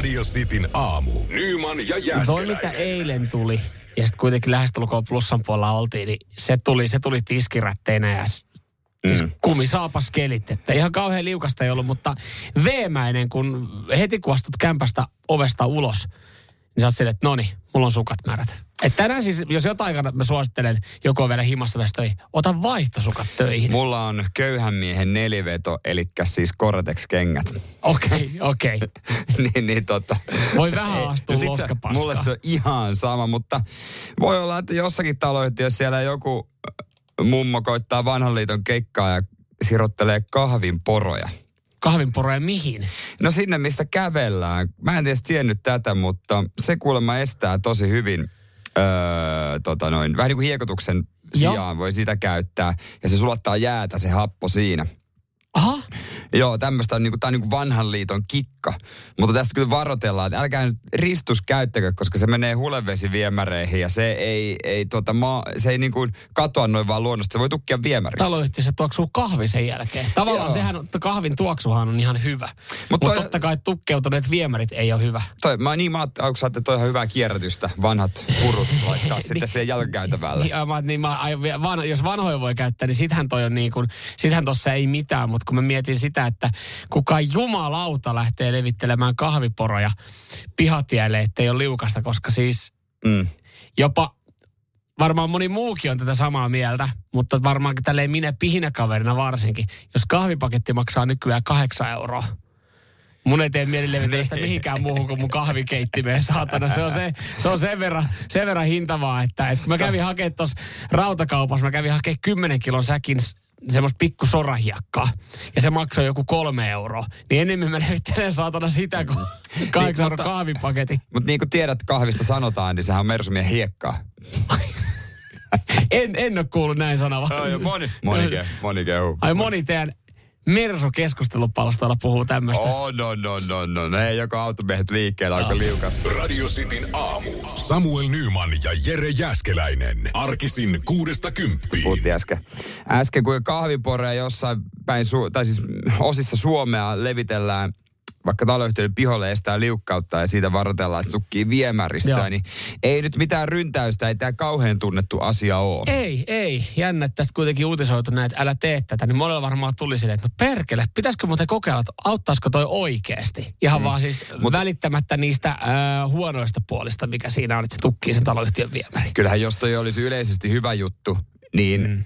Radio Cityn aamu. Nyman ja Jäskeläinen. Toi mitä eilen tuli, ja sitten kuitenkin lähestulkoon plussan puolella oltiin, niin se tuli, se tuli tiskirätteinä ja Siis mm. kumisaapas kelit, että ihan kauhean liukasta ei ollut, mutta veemäinen, kun heti kun astut kämpästä ovesta ulos, niin sä oot silleen, että noni, mulla on sukat märät. Et tänään siis, jos jotain mä suosittelen, joku on vielä himassa töihin, ota vaihtosukat töihin. Mulla on köyhän miehen neliveto, eli siis Cortex-kengät. Okei, okei. niin, niin tota. Voi vähän astua No loskapaskaan. Mulle se on ihan sama, mutta voi olla, että jossakin taloyhtiössä siellä joku äh, mummo koittaa vanhan liiton keikkaa ja sirottelee kahvin poroja. Kahvinporoja mihin? No sinne, mistä kävellään. Mä en edes tiennyt tätä, mutta se kuulemma estää tosi hyvin, öö, tota noin, vähän niin kuin hiekotuksen Joo. sijaan voi sitä käyttää. Ja se sulattaa jäätä, se happo siinä. Joo, tämmöistä on, niinku, tää on niinku vanhan liiton kikka. Mutta tästä kyllä varoitellaan, että älkää nyt ristus käyttäkö, koska se menee hulevesiviemäreihin ja se ei, ei, tota, maa, se ei niinku katoa noin vaan luonnosta. Se voi tukkia viemäristä. taloyhtiössä tuoksuu kahvi sen jälkeen. Tavallaan Joo. sehän, kahvin tuoksuhan on ihan hyvä. Mutta Mut toi- totta kai tukkeutuneet viemärit ei ole hyvä. Toi, mä niin, mä ajattelin, että toi on hyvää kierrätystä, vanhat purut laittaa sitten siihen jalkakäytävälle. Niin, mä, niin mä, aion van, jos vanhoja voi käyttää, niin sittenhän toi on niin kuin, sittenhän tossa ei mitään, mutta kun mä mietin sitä, että kuka jumalauta lähtee levittelemään kahviporoja pihatielle, ettei ole liukasta, koska siis Mm. jopa varmaan moni muukin on tätä samaa mieltä, mutta varmaankin tälleen minä pihinäkaverina varsinkin, jos kahvipaketti maksaa nykyään kahdeksan euroa, Mun ei tee mieli levitellä sitä mihinkään muuhun kuin mun kahvikeittimeen, saatana. Se on, se, se on sen, verran, sen verran hintavaa, että, että kun mä kävin hakemaan tuossa rautakaupassa, mä kävin hakemaan 10 kilon säkin semmoista pikku sorahiakkaa. Ja se maksoi joku kolme euroa. Niin enemmän mä levittelen saatana sitä kuin kahdeksan mutta- euron kahvipaketti. Mutta niin kuin tiedät, kahvista sanotaan, niin sehän on Mersumien hiekkaa. En, en ole kuullut näin sanava. moni. Moni, ke, moni kehu. Ai moni teidän Mersu-keskustelupalstalla puhuu tämmöistä. Oh, no, no, no, no. No ei joko automiehet liikkeellä, onko liukasta. Radio Cityn aamu. Samuel Nyman ja Jere Jäskeläinen. Arkisin kuudesta kymppiin. Puhuttiin äsken. Äsken, kun kahviporeja jossain päin, Su- tai siis osissa Suomea levitellään vaikka taloyhtiöiden piholle estää liukkautta ja siitä varoitellaan, että se tukkii viemäristöä, Joo. niin ei nyt mitään ryntäystä, ei tämä kauhean tunnettu asia ole. Ei, ei. Jännä, että tästä kuitenkin uutisoitu näin, että älä tee tätä. Niin monella varmaan tuli silleen, että no perkele, pitäisikö muuten kokeilla, että auttaisiko toi oikeasti? Ihan mm. vaan siis Mut- Mut, välittämättä niistä äh, huonoista puolista, mikä siinä on, että se tukkii sen taloyhtiön viemäri. Kyllähän jos toi olisi yleisesti hyvä juttu, niin mm.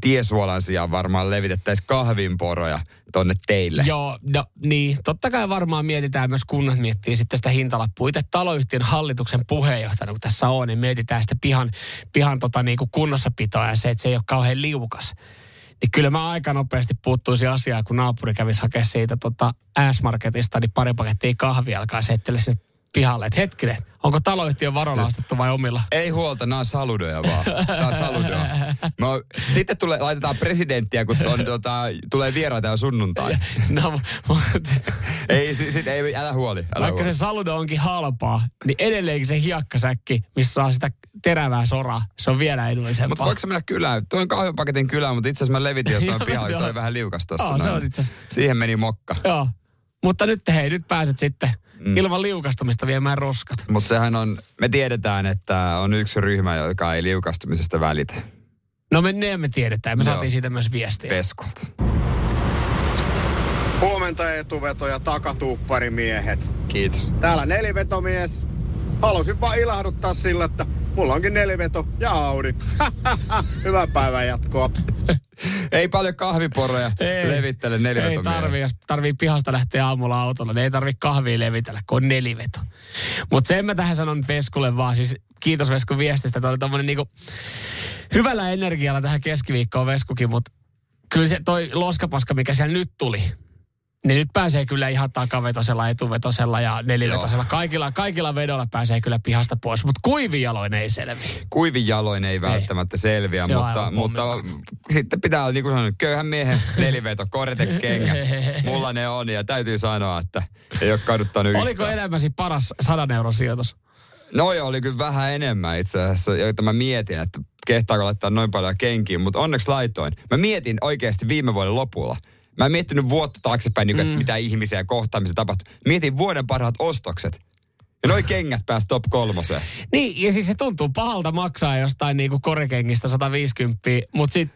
tiesuolan sijaan varmaan levitettäisiin kahvinporoja tonne teille. Joo, no niin. Totta kai varmaan mietitään myös kunnat miettii sitten sitä hintalappua. Itse taloyhtiön hallituksen puheenjohtajana, kun tässä on, niin mietitään sitä pihan, pihan tota niin kuin kunnossapitoa ja se, että se ei ole kauhean liukas. Niin kyllä mä aika nopeasti puuttuisin asiaan, kun naapuri kävisi hakemaan siitä tota S-Marketista, niin pari pakettia kahvia alkaa seittele sinne pihalle. Että hetkinen, onko taloyhtiön varolla ostettu vai omilla? Ei huolta, nämä on saludoja vaan. Nämä on saludoja. No, sitten tulee, laitetaan presidenttiä, kun on, tota, tulee vieraita jo sunnuntai. No, mutta Ei, sit, sit, ei, älä huoli. Älä Vaikka huoli. se saludo onkin halpaa, niin edelleenkin se hiekkasäkki, missä saa sitä terävää soraa, se on vielä edullisempaa. Mutta voiko se mennä kylään? Tuo on kahvipaketin kylään, mutta itse asiassa mä levitin jostain pihalle, toi vähän liukas tossa. Joo, se on itse Siihen meni mokka. Joo. Mutta nyt hei, nyt pääset sitten mm. ilman liukastumista viemään roskat. Mutta sehän on, me tiedetään, että on yksi ryhmä, joka ei liukastumisesta välitä. No me ne me tiedetään, me Joo. saatiin siitä myös viestiä. Peskolta. Huomenta etuveto- ja takatuupparimiehet. Kiitos. Täällä nelivetomies. Halusin vaan ilahduttaa sillä, että mulla onkin neliveto ja Audi. Hyvää päivän jatkoa. Ei paljon kahviporoja levittele Ei nelivetomiehiä. tarvi, jos tarvii pihasta lähteä aamulla autolla, niin ei tarvi kahvia levitellä, kun on neliveto. Mutta sen mä tähän sanon Veskulle vaan, siis kiitos Vesku viestistä, että oli tommonen niinku hyvällä energialla tähän keskiviikkoon Veskukin, mutta kyllä se toi loskapaska, mikä siellä nyt tuli, niin nyt pääsee kyllä ihan takavetosella, etuvetosella ja nelivetosella. Kaikilla, kaikilla vedolla pääsee kyllä pihasta pois, mutta kuivijaloin ei selviä. Kuivin jaloin ei välttämättä selviä, Se mutta, mutta sitten pitää olla, niin kuin sanoin, köyhän miehen neliveto, Cortex kengät. Mulla ne on ja täytyy sanoa, että ei ole kaduttanut Oliko yhtään. elämäsi paras sadan euron sijoitus? Noi oli kyllä vähän enemmän itse asiassa, joita mä mietin, että kehtaako laittaa noin paljon kenkiin, mutta onneksi laitoin. Mä mietin oikeasti viime vuoden lopulla. Mä en miettinyt vuotta taaksepäin, niin mm. että mitä ihmisiä kohtaamisia tapahtui. Mietin vuoden parhaat ostokset. Ja noi kengät pääsi top kolmoseen. Niin, ja siis se tuntuu pahalta maksaa jostain niinku korikengistä 150, mutta sit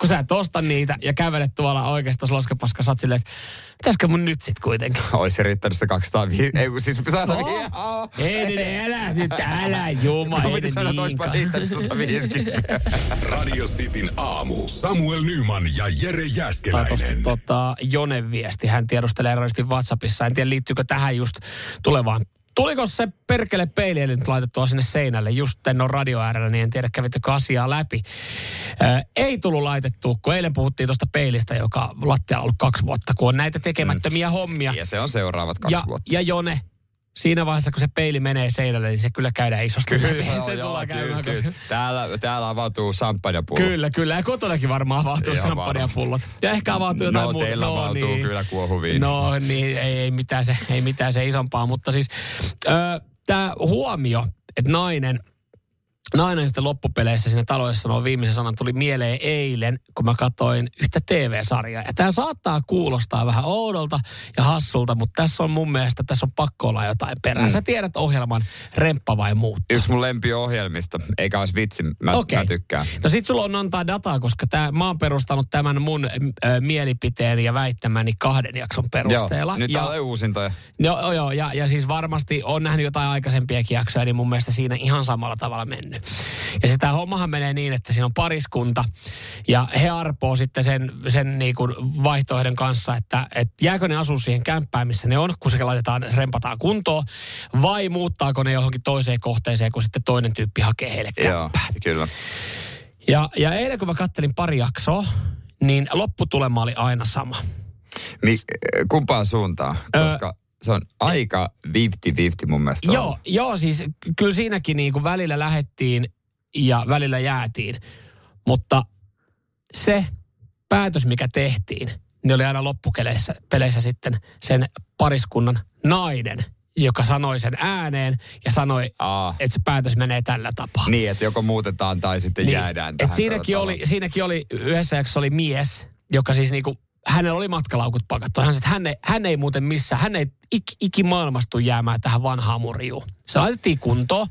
kun sä et osta niitä ja kävelet tuolla oikeasta loskepaska, sä oot silleen, että pitäisikö mun nyt sit kuitenkin? Olisi riittänyt se 205. Ei, kun siis 105. Oh. Ei, niin, ei, älä nyt, älä juma, Mä ei piti ne sanoa, että olisipa niinkaan. riittänyt 150. Radio Cityn aamu. Samuel Nyman ja Jere Jäskeläinen. tota, Jonen viesti, hän tiedustelee erityisesti WhatsAppissa. En tiedä, liittyykö tähän just tulevaan. Tuliko se perkele peili eli nyt laitettua sinne seinälle just tänne on radio äärellä, niin en tiedä kävittekö asiaa läpi. Ää, ei tullut laitettua, kun eilen puhuttiin tuosta peilistä, joka lattialla on ollut kaksi vuotta, kun on näitä tekemättömiä hommia. Ja se on seuraavat kaksi ja, vuotta. ja Jone, siinä vaiheessa kun se peili menee seinälle, niin se kyllä käydään isosti läpi. Se tullaan käymään, kyllä, koska- kyllä. Täällä, täällä avautuu champagnepullo. Kyllä, kyllä. Ja kotonakin varmaan avautuu champagnepullot. Ja ehkä avautuu jotain No, muuta. teillä avautuu kyllä kuohuviini. No niin, ei, ei, mitään se, ei mitään se isompaa. Mutta siis tämä huomio, että nainen, nainen sitten loppupeleissä siinä taloissa sanoo viimeisen sanan tuli mieleen eilen, kun mä katsoin yhtä TV-sarjaa. Ja tämä saattaa kuulostaa vähän oudolta ja hassulta, mutta tässä on mun mielestä, tässä on pakko olla jotain perää. Mm. Sä tiedät ohjelman Remppa vai muut. Yksi mun lempiohjelmista, eikä olisi vitsi, mä, Okei. mä tykkään. No sit sulla on antaa dataa, koska tää, mä oon perustanut tämän mun ö, mielipiteeni ja väittämäni kahden jakson perusteella. Joo, nyt ja, täällä on uusintoja. Joo, joo ja, ja siis varmasti on nähnyt jotain aikaisempiakin jaksoja, niin mun mielestä siinä ihan samalla tavalla mennyt. Ja sitä hommahan menee niin, että siinä on pariskunta ja he arpoo sitten sen, sen niin kuin vaihtoehdon kanssa, että, että jääkö ne asua siihen kämppään, missä ne on, kun se laitetaan, rempataan kuntoon, vai muuttaako ne johonkin toiseen kohteeseen, kun sitten toinen tyyppi hakee heille Joo, kämppää. kyllä. Ja, ja eilen kun mä kattelin pari jaksoa, niin lopputulema oli aina sama. Mi, kumpaan suuntaan? Koska se on aika 50-50 mun mielestä. Joo, joo, siis ky- kyllä siinäkin niin kuin välillä lähettiin ja välillä jäätiin. Mutta se päätös, mikä tehtiin, niin oli aina loppukeleissä peleissä sitten sen pariskunnan nainen, joka sanoi sen ääneen ja sanoi, Aa. että se päätös menee tällä tapaa. Niin, että joko muutetaan tai sitten niin, jäädään et tähän. siinäkin, kato oli, siinäkin oli, yhdessä jaksossa oli mies, joka siis niinku, hänellä oli matkalaukut pakattu. Hän sanoi, että hän ei, hän ei muuten missään, hän ei ik, ikimaailmasta tule jäämään tähän vanhaan murjuun. Se laitettiin kuntoon.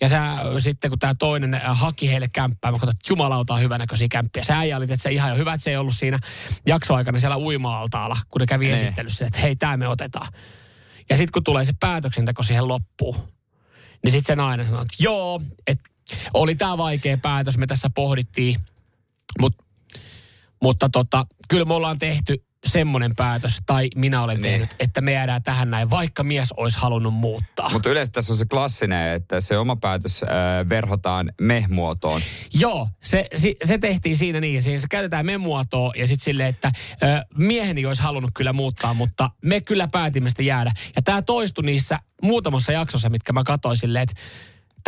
Ja sä, sitten kun tämä toinen äh, haki heille kämppää, mä katsoin, että jumalauta on hyvänäköisiä kämppiä. Äijä oli, että se ihan jo hyvä, että se ei ollut siinä jaksoaikana siellä uima-altaalla, kun ne kävi Niin. esittelyssä, että hei, tämä me otetaan. Ja sitten kun tulee se päätöksenteko siihen loppuun, niin sitten se nainen sanoo, että joo, että oli tämä vaikea päätös, me tässä pohdittiin, mut, mutta tota, kyllä me ollaan tehty semmoinen päätös, tai minä olen Niin. tehnyt, että me jäädään tähän näin, vaikka mies olisi halunnut muuttaa. Mutta yleensä tässä on se klassinen, että se oma päätös äh, verhotaan me-muotoon. Joo, se, se, se tehtiin siinä niin. Siinä se käytetään memuotoa ja sitten silleen, että ö, mieheni olisi halunnut kyllä muuttaa, mutta me kyllä päätimme sitä jäädä. Ja tämä toistui niissä muutamassa jaksossa, mitkä mä katsoin silleen, että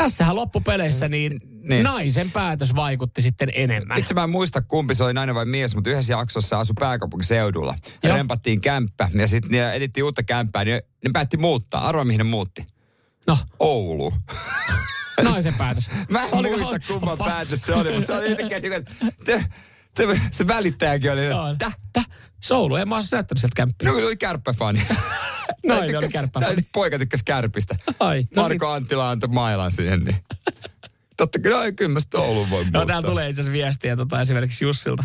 tässähän loppupeleissä niin, Niin. niin. naisen päätös vaikutti sitten enemmän. Itse mä en muista kumpi se oli nainen vai mies, mutta yhdessä jaksossa asui pääkaupunkiseudulla. Ja rempattiin kämppä ja sitten ne etittiin uutta kämppää, niin ne päätti muuttaa. Arvaa mihin ne muutti. No, Oulu. naisen päätös. Mä en Oliko- muista kumman Va- päätös se oli, mutta se oli jotenkin niin kuin, te, te, se välittäjäkin oli, täh, Täh, Soulu, en mä ole näyttänyt sieltä kämppiä. No oli kärppäfani. Nainen oli kärppäfani. Poika tykkäsi kärpistä. Ai, no Marko Anttila antoi mailan siihen, niin totta kyllä no, kyllä mä sitä Oulun voi No muuttaa. täällä tulee itse asiassa viestiä tota, esimerkiksi Jussilta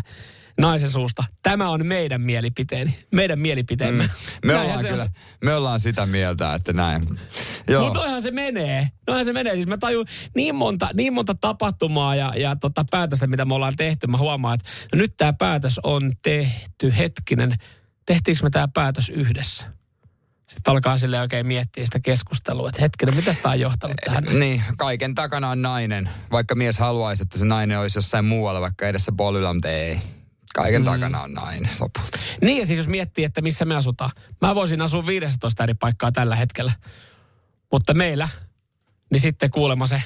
naisen suusta. Tämä on meidän mielipiteeni. Meidän mielipiteemme. Mm. Me Näinhän ollaan se kyllä, me ollaan sitä mieltä, että näin. Joo. Mutta noinhan se menee. Noinhan se menee. Siis mä tajun niin monta, niin monta tapahtumaa ja, ja tota päätöstä, mitä me ollaan tehty. Mä huomaan, että no nyt tämä päätös on tehty. Hetkinen, tehtiinkö me tämä päätös yhdessä? Sitten alkaa sille oikein miettiä sitä keskustelua, että hetkinen, mitä tämä on johtanut tähän? Niin, kaiken takana on nainen. Vaikka mies haluaisi, että se nainen olisi jossain muualla, vaikka edessä polvilla, mutta ei. Kaiken mm. takana on nainen lopulta. Niin ja siis jos miettii, että missä me asutaan. Mä voisin asua 15 eri paikkaa tällä hetkellä. Mutta meillä, niin sitten kuulemma se,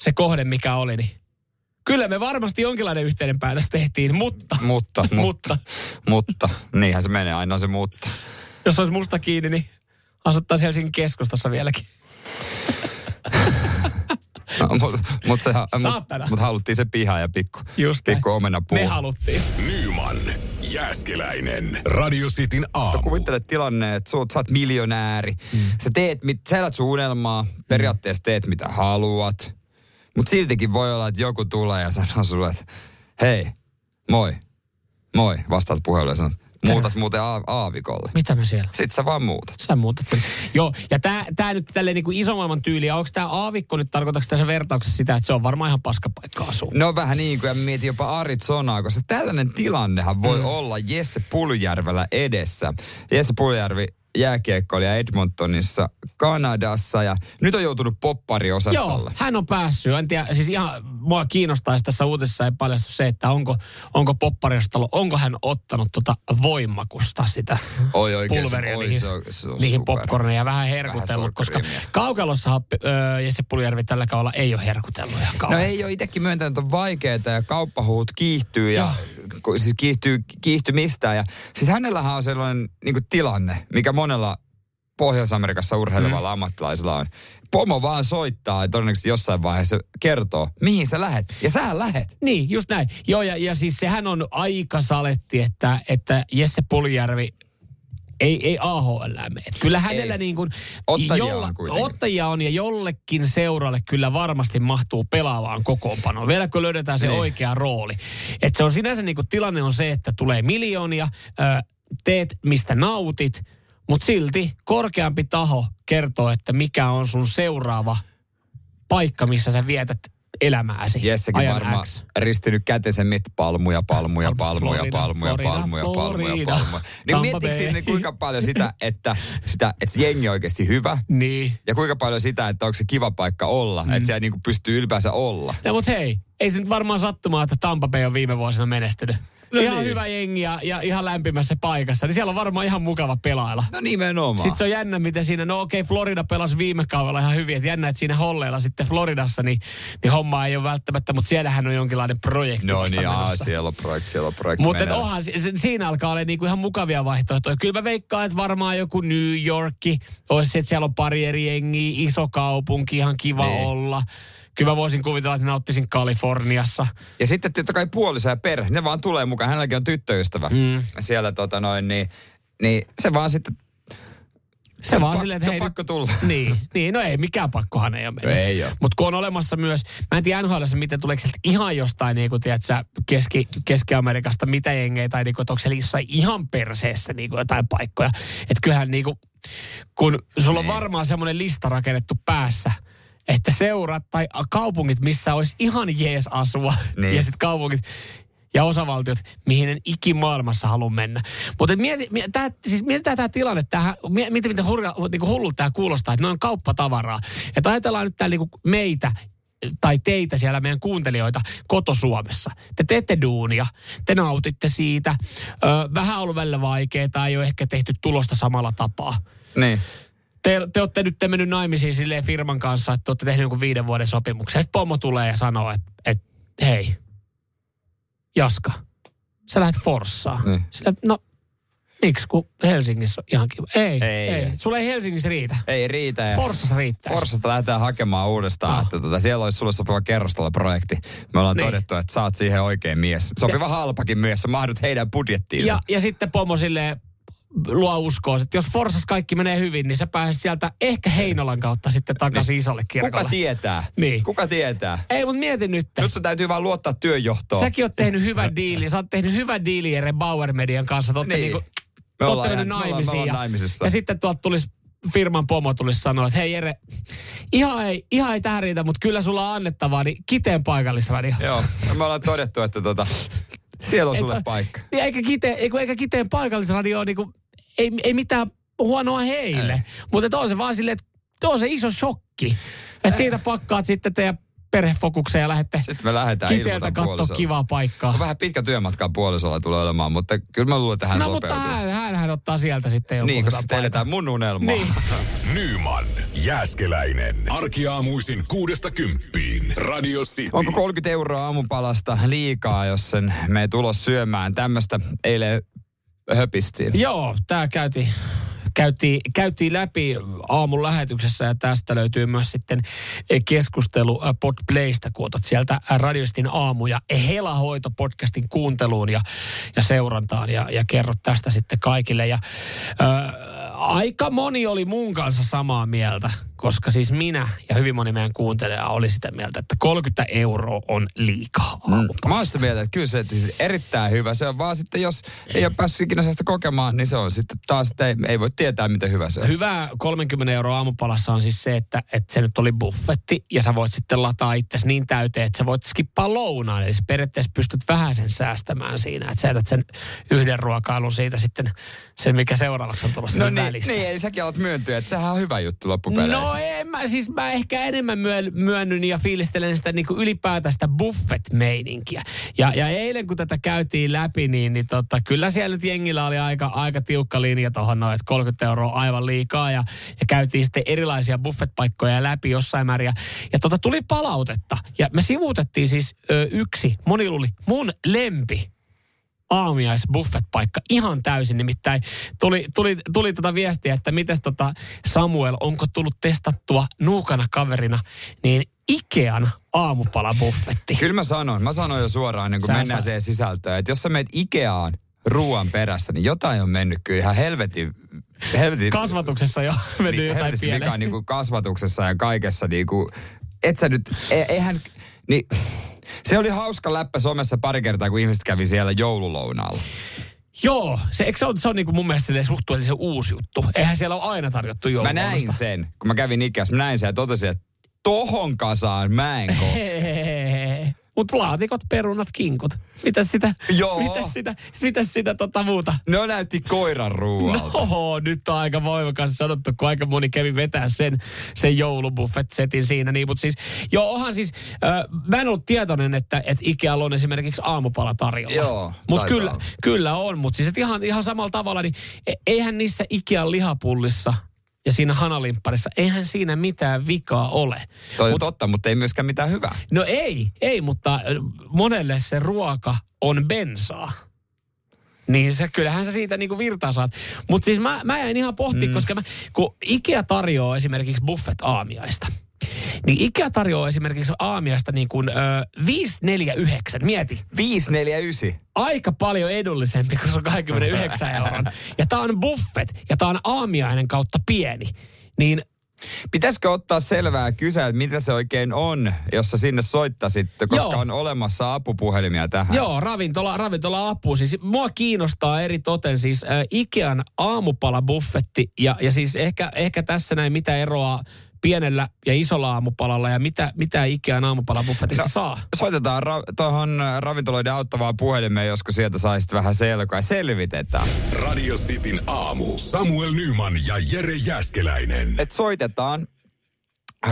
se kohde mikä oli, niin kyllä me varmasti jonkinlainen yhteinen päätös tehtiin, mutta, Mutta, mutta, mutta. Niinhän se menee, aina se mutta. Jos olisi musta kiinni, niin asuttaisiin Helsingin keskustassa vieläkin. No, mutta mut mut, mut haluttiin se piha ja pikku, Just pikku omenapuu. Me haluttiin. Nyman, Jääskeläinen. Radio Cityn aamu. Kuvittele tilanne, että sä oot miljonääri. Mm. Sä teet, mit, sä elät sun unelmaa, periaatteessa teet mitä haluat. Mutta siltikin voi olla, että joku tulee ja sanoo sulle, että hei, moi, moi. Vastaat puheluun ja sanot, muutat muuten aavikolle. Mitä me siellä? Sitten sä vaan muutat. Sä muutat sen. Joo, ja tää, tää nyt tälleen niinku isomaailman tyyliä. Onko tää aavikko nyt, tarkoitatko tässä vertauksessa sitä, että se on varmaan ihan paskapaikka asua? No vähän niin kuin, ja mietin jopa Arizonaa, koska tällainen tilannehan voi mm. olla Jesse Puljärvellä edessä. Jesse Puljärvi jääkiekkoilija Edmontonissa, Kanadassa ja nyt on joutunut poppariosastolle. Joo, hän on päässyt. En tiedä, siis ihan mua kiinnostaisi tässä uutisessa ei paljastu se, että onko, onko popparistalo, onko hän ottanut tota voimakusta sitä Oi oikein, pulveria oi, niihin, se on- se on niihin popcorneja ja vähän herkutellut, Vähän koska. Kaukalossahan öö, Jesse Puljärvi tällä kaudella ei ole herkutellut ihan No ei ole itsekin myöntänyt, että on vaikeaa ja kauppahuut kiihtyy ja ku- siis kiihtyy kiihtymistä. Ja, siis hänellähän on sellainen niin tilanne, mikä monella Pohjois-Amerikassa urheilevalla mm. ammattilaisella on. Pomo vaan soittaa ja todennäköisesti jossain vaiheessa kertoo, mihin sä lähet. Ja sä lähet. Niin, just näin. Joo, ja, ja siis sehän on aika saletti, että, että Jesse Puljärvi ei, ei AHL mene. Kyllä hänellä Ei. niin kuin, Ottajia on kuitenkin. Ottajia on ja jollekin seuralle kyllä varmasti mahtuu pelaavaan kokoonpanoon. Vielä kun löydetään se Niin. oikea rooli. Et se on sinänsä niin kuin tilanne on se, että tulee miljoonia, ö, teet mistä nautit, mutta silti korkeampi taho kertoo, että mikä on sun seuraava paikka, missä sä vietät elämääsi. Jessekin ajan varmaan X. ristinyt kätensä mit palmuja, palmuja, Florida, palmuja, palmuja, Florida, palmuja, palmuja, Florida. palmuja. Niin miettikö sinne kuinka paljon sitä, että, sitä, että se jengi on oikeasti hyvä, Niin. ja kuinka paljon sitä, että onko se kiva paikka olla, mm. että siellä niinku pystyy ylipäänsä olla. No mutta hei, ei se nyt varmaan sattumaa, että Tampa Bay on viime vuosina menestynyt. No ihan niin. hyvä jengi ja, ja ihan lämpimässä paikassa. Niin siellä on varmaan ihan mukava pelailla. No nimenomaan. Sitten se on jännä, miten siinä, no okei, Florida pelasi viime kaudella ihan hyvin, että jännä, että siinä Holleilla sitten Floridassa, niin, niin homma ei ole välttämättä, mutta siellähän on jonkinlainen projekti No niin, aa, menossa. siellä on projekti, siellä on projekti. Mutta onhan, si- si- siinä alkaa olla niinku ihan mukavia vaihtoehtoja. Kyllä mä veikkaan, että varmaan joku New Yorkki olisi se, että siellä on pari eri jengiä, iso kaupunki, ihan kiva Niin. olla. Kyllä mä voisin kuvitella, että nauttisin Kaliforniassa. Ja sitten totta kai puoliso ja perhe, ne vaan tulee mukaan. Hänelläkin on tyttöystävä mm. siellä tota noin, niin, niin se vaan sitten, Se vaan pak- silleen, että se on hei, pakko tulla. Niin, niin, no ei, mikään pakkohan ei ole mennyt. Ei oo. Mutta kun on olemassa myös, mä en tiedä NHLssä, miten tuleeko sieltä ihan jostain, niin kuin, tiedätkö, Keski, Keski-Amerikasta, mitä jengejä, tai niin kuin, että onko siellä jossain ihan perseessä niin kuin, jotain paikkoja. Että kyllähän niin kuin, kun sulla on Niin. varmaan semmoinen lista rakennettu päässä, että seurat tai kaupungit, missä olisi ihan jees asua, Niin. ja sitten kaupungit, ja osavaltiot, mihin en ikimaailmassa halua mennä. Mutta mieti, mieti, tää, siis mietitään tämä tilanne, tämähän, mieti miten hurja, niinku hullut tämä kuulostaa, että noin on kauppatavaraa. Että ajatellaan nyt täällä niinku meitä, tai teitä siellä meidän kuuntelijoita koto-Suomessa. Te teette duunia, te nautitte siitä. Ö, vähän ollut välillä vaikeaa, ei ole ehkä tehty tulosta samalla tapaa. Niin. Te, te olette nyt te mennyt naimisiin silleen firman kanssa, että te olette tehnyt jonkun viiden vuoden sopimuksen. Sitten pomo tulee ja sanoo, että, että hei, Jaska, sä lähdet Forssaan. Niin. Sillä, no, miksi, kun Helsingissä on ihan kiva. Ei, ei. Ei. ei. Sulla ei Helsingissä riitä. Ei riitä. Ja Forssassa riittää. Forssasta lähdetään hakemaan uudestaan, Ah. että tota, siellä olisi sulle sopiva kerrostaloprojekti. Me ollaan Niin. todettu, että saat siihen oikein mies. Sopiva halpakin mies, sä mahdut heidän budjettiinsa. Ja, ja sitten pomo silleen luo uskoa, että jos Forssassa kaikki menee hyvin, niin sä pääset sieltä ehkä Heinolan kautta sitten takaisin isolle kirkolle. Kuka tietää? Niin. Kuka tietää? Ei, mutta mieti nyt. Nyt sun täytyy vaan luottaa työnjohtoon. Säkin oot tehnyt hyvän diilin. Sä oot tehnyt hyvän diilin Jere Bauer Median kanssa. Niin. niinku, Me ollaan mennyt ihan- me ollaan- me naimisiin. ollaan ja, naimisissa. ja sitten tuolta tulisi firman pomo tulisi sanoa, että hei Jere, ihan ei, ihan ei tähän riitä, mutta kyllä sulla on annettavaa, niin kiteen paikallisradio. Joo, ja me ollaan todettu, että tota, siellä on sulle paikka. Niin eikä, kite, eikä, eikä kiteen paikallisradio ole niinku, ei, ei mitään huonoa heille. Mutta on se vaan silleen, että on se iso shokki. Että siitä pakkaat sitten teidän perhefokukseen ja lähdette Sitten me lähdetään kiteeltä katsoa kivaa paikkaa. On vähän pitkä työmatka puolisolla tulee olemaan, mutta kyllä mä luulen, että hän No mutta sopeutuu. hän, hän, hän ottaa sieltä sitten jonkun Niin, hyvän sitten eletään mun unelmaa. Niin. Nyman, Jääskeläinen. Arkiaamuisin kuudesta kymppiin. Radio City. Onko 30 euroa aamupalasta liikaa, jos sen me tulos syömään? Tämmöistä eilen höpistiin. Joo, tämä käytiin, käytiin, käytiin läpi aamun lähetyksessä ja tästä löytyy myös sitten keskustelu äh, Podplaysta, kun otat sieltä Radiostin aamu ja Helahoito podcastin kuunteluun ja, ja seurantaan ja, ja kerrot tästä sitten kaikille. Ja, äh, aika moni oli mun kanssa samaa mieltä, koska siis minä ja hyvin moni meidän kuuntelija oli sitä mieltä, että 30 euroa on liikaa Mm. Mä oon sitä mieltä, että kyllä se että siis erittäin hyvä. Se on vaan sitten, jos ei ole päässyt ikinä sellaista kokemaan, niin se on sitten taas, että ei, ei voi tietää, miten hyvä se on. Hyvä 30 euroa aamupalassa on siis se, että, että se nyt oli buffetti ja sä voit sitten lataa itsesi niin täyteen, että sä voit skippaa lounaan. Eli sä periaatteessa pystyt vähän sen säästämään siinä, että sä jätät sen yhden ruokailun siitä sitten sen, mikä seuraavaksi on tulossa No niin, välistä. niin, eli säkin alat myöntyä, että sehän on hyvä juttu loppupeleissä. No en mä, siis mä ehkä enemmän myö, myönnyn ja fiilistelen sitä niin kuin ylipäätään sitä buffet-meininkiä. Ja, ja eilen kun tätä käytiin läpi, niin, niin tota, kyllä siellä nyt jengillä oli aika, aika tiukka linja tuohon noin, että 30 euroa aivan liikaa. Ja, ja käytiin sitten erilaisia buffet-paikkoja läpi jossain määrin. Ja, ja tota, tuli palautetta. Ja me sivuutettiin siis ö, yksi, moni luuli, mun lempi aamiais buffet-paikka ihan täysin. Nimittäin tuli, tuli, tuli tota viestiä, että mites tota Samuel, onko tullut testattua nuukana kaverina, niin Ikean aamupalabuffetti. Kyllä mä sanon, mä sanon jo suoraan, niin kun Sä mennään sanoit. siihen sisältöön, että jos sä meet Ikeaan ruoan perässä, niin jotain on mennyt kyllä ihan helvetin... helvetin Kasvatuksessa jo mennyt niin, jotain pieleen. vika niin kuin kasvatuksessa ja kaikessa. Niin kuin, et sä nyt, e, eihän... Niin, se oli hauska läppä somessa pari kertaa, kun ihmiset kävi siellä joululounaalla. Joo, se, eikö se on, se on niin kuin mun mielestä suhteellisen uusi juttu. Eihän siellä ole aina tarjottu Mä joululounasta. näin sen, kun mä kävin Ikeassa, mä näin sen ja totesin, että tohon kasaan mä en koske. Mutta laatikot, perunat, kinkut. Mitäs sitä, Joo. mitäs sitä, mitäs sitä tota muuta? Ne näytti koiran ruualta. No, nyt on aika voimakas sanottu, kun aika moni kävi vetää sen, sen joulubuffet-setin siinä. Niin, mutta siis, joo, onhan siis, äh, mä en ollut tietoinen, että, että Ikealla on esimerkiksi aamupala tarjolla. Joo, Mutta kyllä, kyllä on, mutta siis et ihan, ihan samalla tavalla, niin e- eihän niissä Ikean lihapullissa ja siinä hanalimpparissa, eihän siinä mitään vikaa ole. Toi on totta, mutta ei myöskään mitään hyvää. No ei, ei, mutta monelle se ruoka on bensaa. Niin se, kyllähän sä siitä niinku virtaa saat. Mutta siis mä, mä jäin ihan pohtimaan, mm. koska mä, kun Ikea tarjoaa esimerkiksi buffet-aamiaista. Niin Ikea tarjoaa esimerkiksi aamiaista niin kuin ö, 549, mieti. 549. Aika paljon edullisempi kuin se on 29 euron. Ja tää on buffet ja tää on aamiainen kautta pieni. Niin Pitäisikö ottaa selvää kysyä, että mitä se oikein on, jos sä sinne soittasit, koska Joo. on olemassa apupuhelimia tähän. Joo, ravintola, ravintola apu. Siis mua kiinnostaa eri toten siis äh, Ikean aamupalabuffetti ja, ja siis ehkä, ehkä tässä näin mitä eroa pienellä ja isolla aamupalalla ja mitä, mitä Ikean aamupalabuffetista no, saa. Soitetaan ra- tuohon ravintoloiden auttavaan puhelimeen, josko sieltä saisit vähän selkoa ja selvitetään. Radio Cityn aamu. Samuel Nyman ja Jere Jäskeläinen. Et soitetaan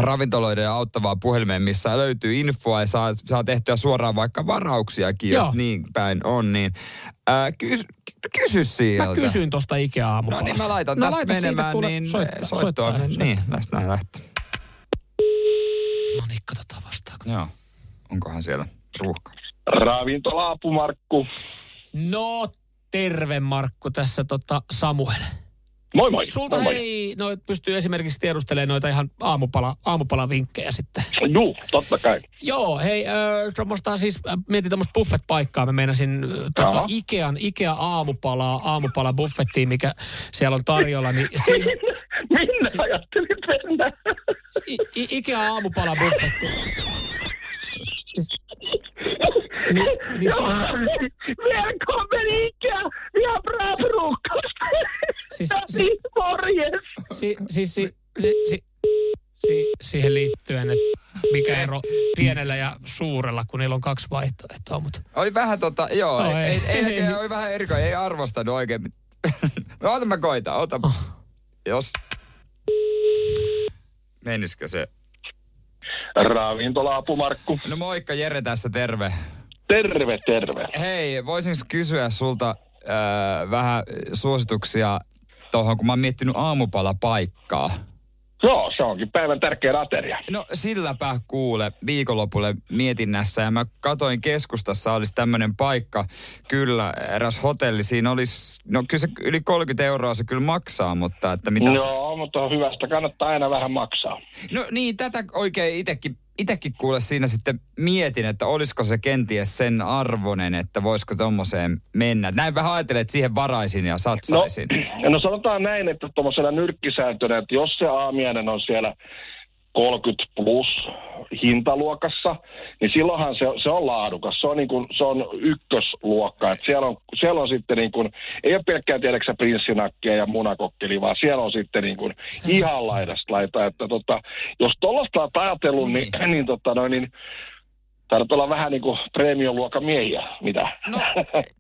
ravintoloiden auttavaa puhelimeen, missä löytyy infoa ja saa, saa tehtyä suoraan vaikka varauksiakin, jos Joo. niin päin on, niin ää, kys, kysy sieltä. Mä kysyin tuosta Ikea No niin, mä laitan No tästä siitä, menemään, kuule, niin soittaa, soittoa. soittaa, Niin, soittaa. tästä näin lähtee. No niin, katsotaan vastaako. Joo. Onkohan siellä ruuhka? Ravintola-apu Markku. No, terve Markku tässä tota Samuel. Moi moi. Sulta moi, moi. ei noit pystyy esimerkiksi tiedustelemaan noita ihan aamupala, aamupalavinkkejä sitten. Juu, totta kai. Joo, hei, äh, siis, äh, mietin tuommoista buffet-paikkaa. Mä meinasin äh, tota. Ikean, Ikea aamupalaa, aamupala buffettiin, mikä siellä on tarjolla. Niin si, Minne ajattelit mennä? I, I, Ikea aamupala buffetti. Niin, niin Joo, välkommen Ica! Vi har bra frukost! Siis- Ja si- niin, morjes! Si, si, si, si, si, si, siihen liittyen, että mikä ero pienellä ja suurella, kun niillä on kaksi vaihtoehtoa. Mutta Oli vähän tota, joo, No ei, ei. ei, ei, ei, oli vähän erikoinen, ei arvostanut oikein. no ota mä koitan, ota. Jos. Menisikö se? Ravintola-apu Markku. No moikka, Jere tässä, terve. Terve, terve. Hei, voisinko kysyä sulta äh, vähän suosituksia tuohon, kun mä oon miettinyt aamupalapaikkaa. Joo, se onkin päivän tärkeä ateria. No silläpä kuule viikonlopulle mietinnässä ja mä katoin keskustassa olisi tämmöinen paikka. Kyllä, eräs hotelli, siinä olisi, no kyllä se yli 30 euroa se kyllä maksaa, mutta että mitä... Joo, mutta hyvästä kannattaa aina vähän maksaa. No niin, tätä oikein itekin itekin kuule siinä sitten mietin, että olisiko se kenties sen arvonen, että voisiko tommoseen mennä. Näin vähän ajattelen, että siihen varaisin ja satsaisin. No, no sanotaan näin, että tuommoisena nyrkkisääntönä, että jos se aamiainen on siellä 30 plus hintaluokassa, niin silloinhan se, se on laadukas. Se on, niin kuin, se on ykkösluokka. Et siellä, on, siellä on sitten niin kuin, ei ole pelkkää tiedäksä prinssinakkia ja munakokkeli, vaan siellä on sitten niin kuin ihan laidasta laita. Että tota, jos tuollaista olet ajatellut, niin, niin, niin, tota, no, niin Taidat olla vähän niin kuin premium-luokan miehiä, mitä? No,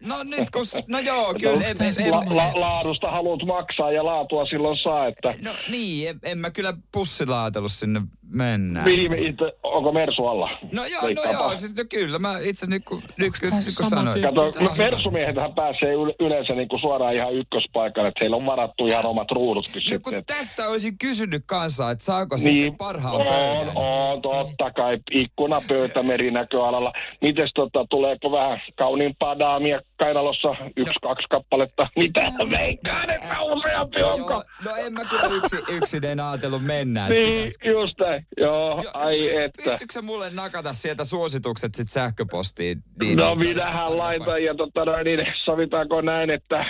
no nyt kun, no joo, kyllä. En, en, la, la, laadusta haluat maksaa ja laatua silloin saa, että... No niin, en, en mä kyllä pussilla ajatellut sinne mennä. Viime, itse, onko Mersu alla? No joo, no joo, siis no kyllä. Mä itse nyt kun, nyt, nyt, nyt kun sanoin. Kato, no, Mersumiehethän pääsee yleensä niin kuin suoraan ihan ykköspaikalle, että heillä on varattu ihan omat ruudutkin no, sitten. Kun tästä olisin kysynyt kanssa, että saako niin, sitten parhaan on, pöydän? On, totta kai. Ikkuna, pöytä, merinäköalalla. Mites tota, tuleeko vähän kauniimpaa daamia kainalossa? Yksi, no. kaksi kappaletta. Mitä veikkaan, että useampi no, onko? No en mä kyllä yksi, yksineen ajatellut mennä. Niin, just näin. Joo, jo, ai että. Pystytkö mulle nakata sieltä suositukset sit sähköpostiin? Niin, no minähän laitan ja tota, no, niin, sovitaanko näin, että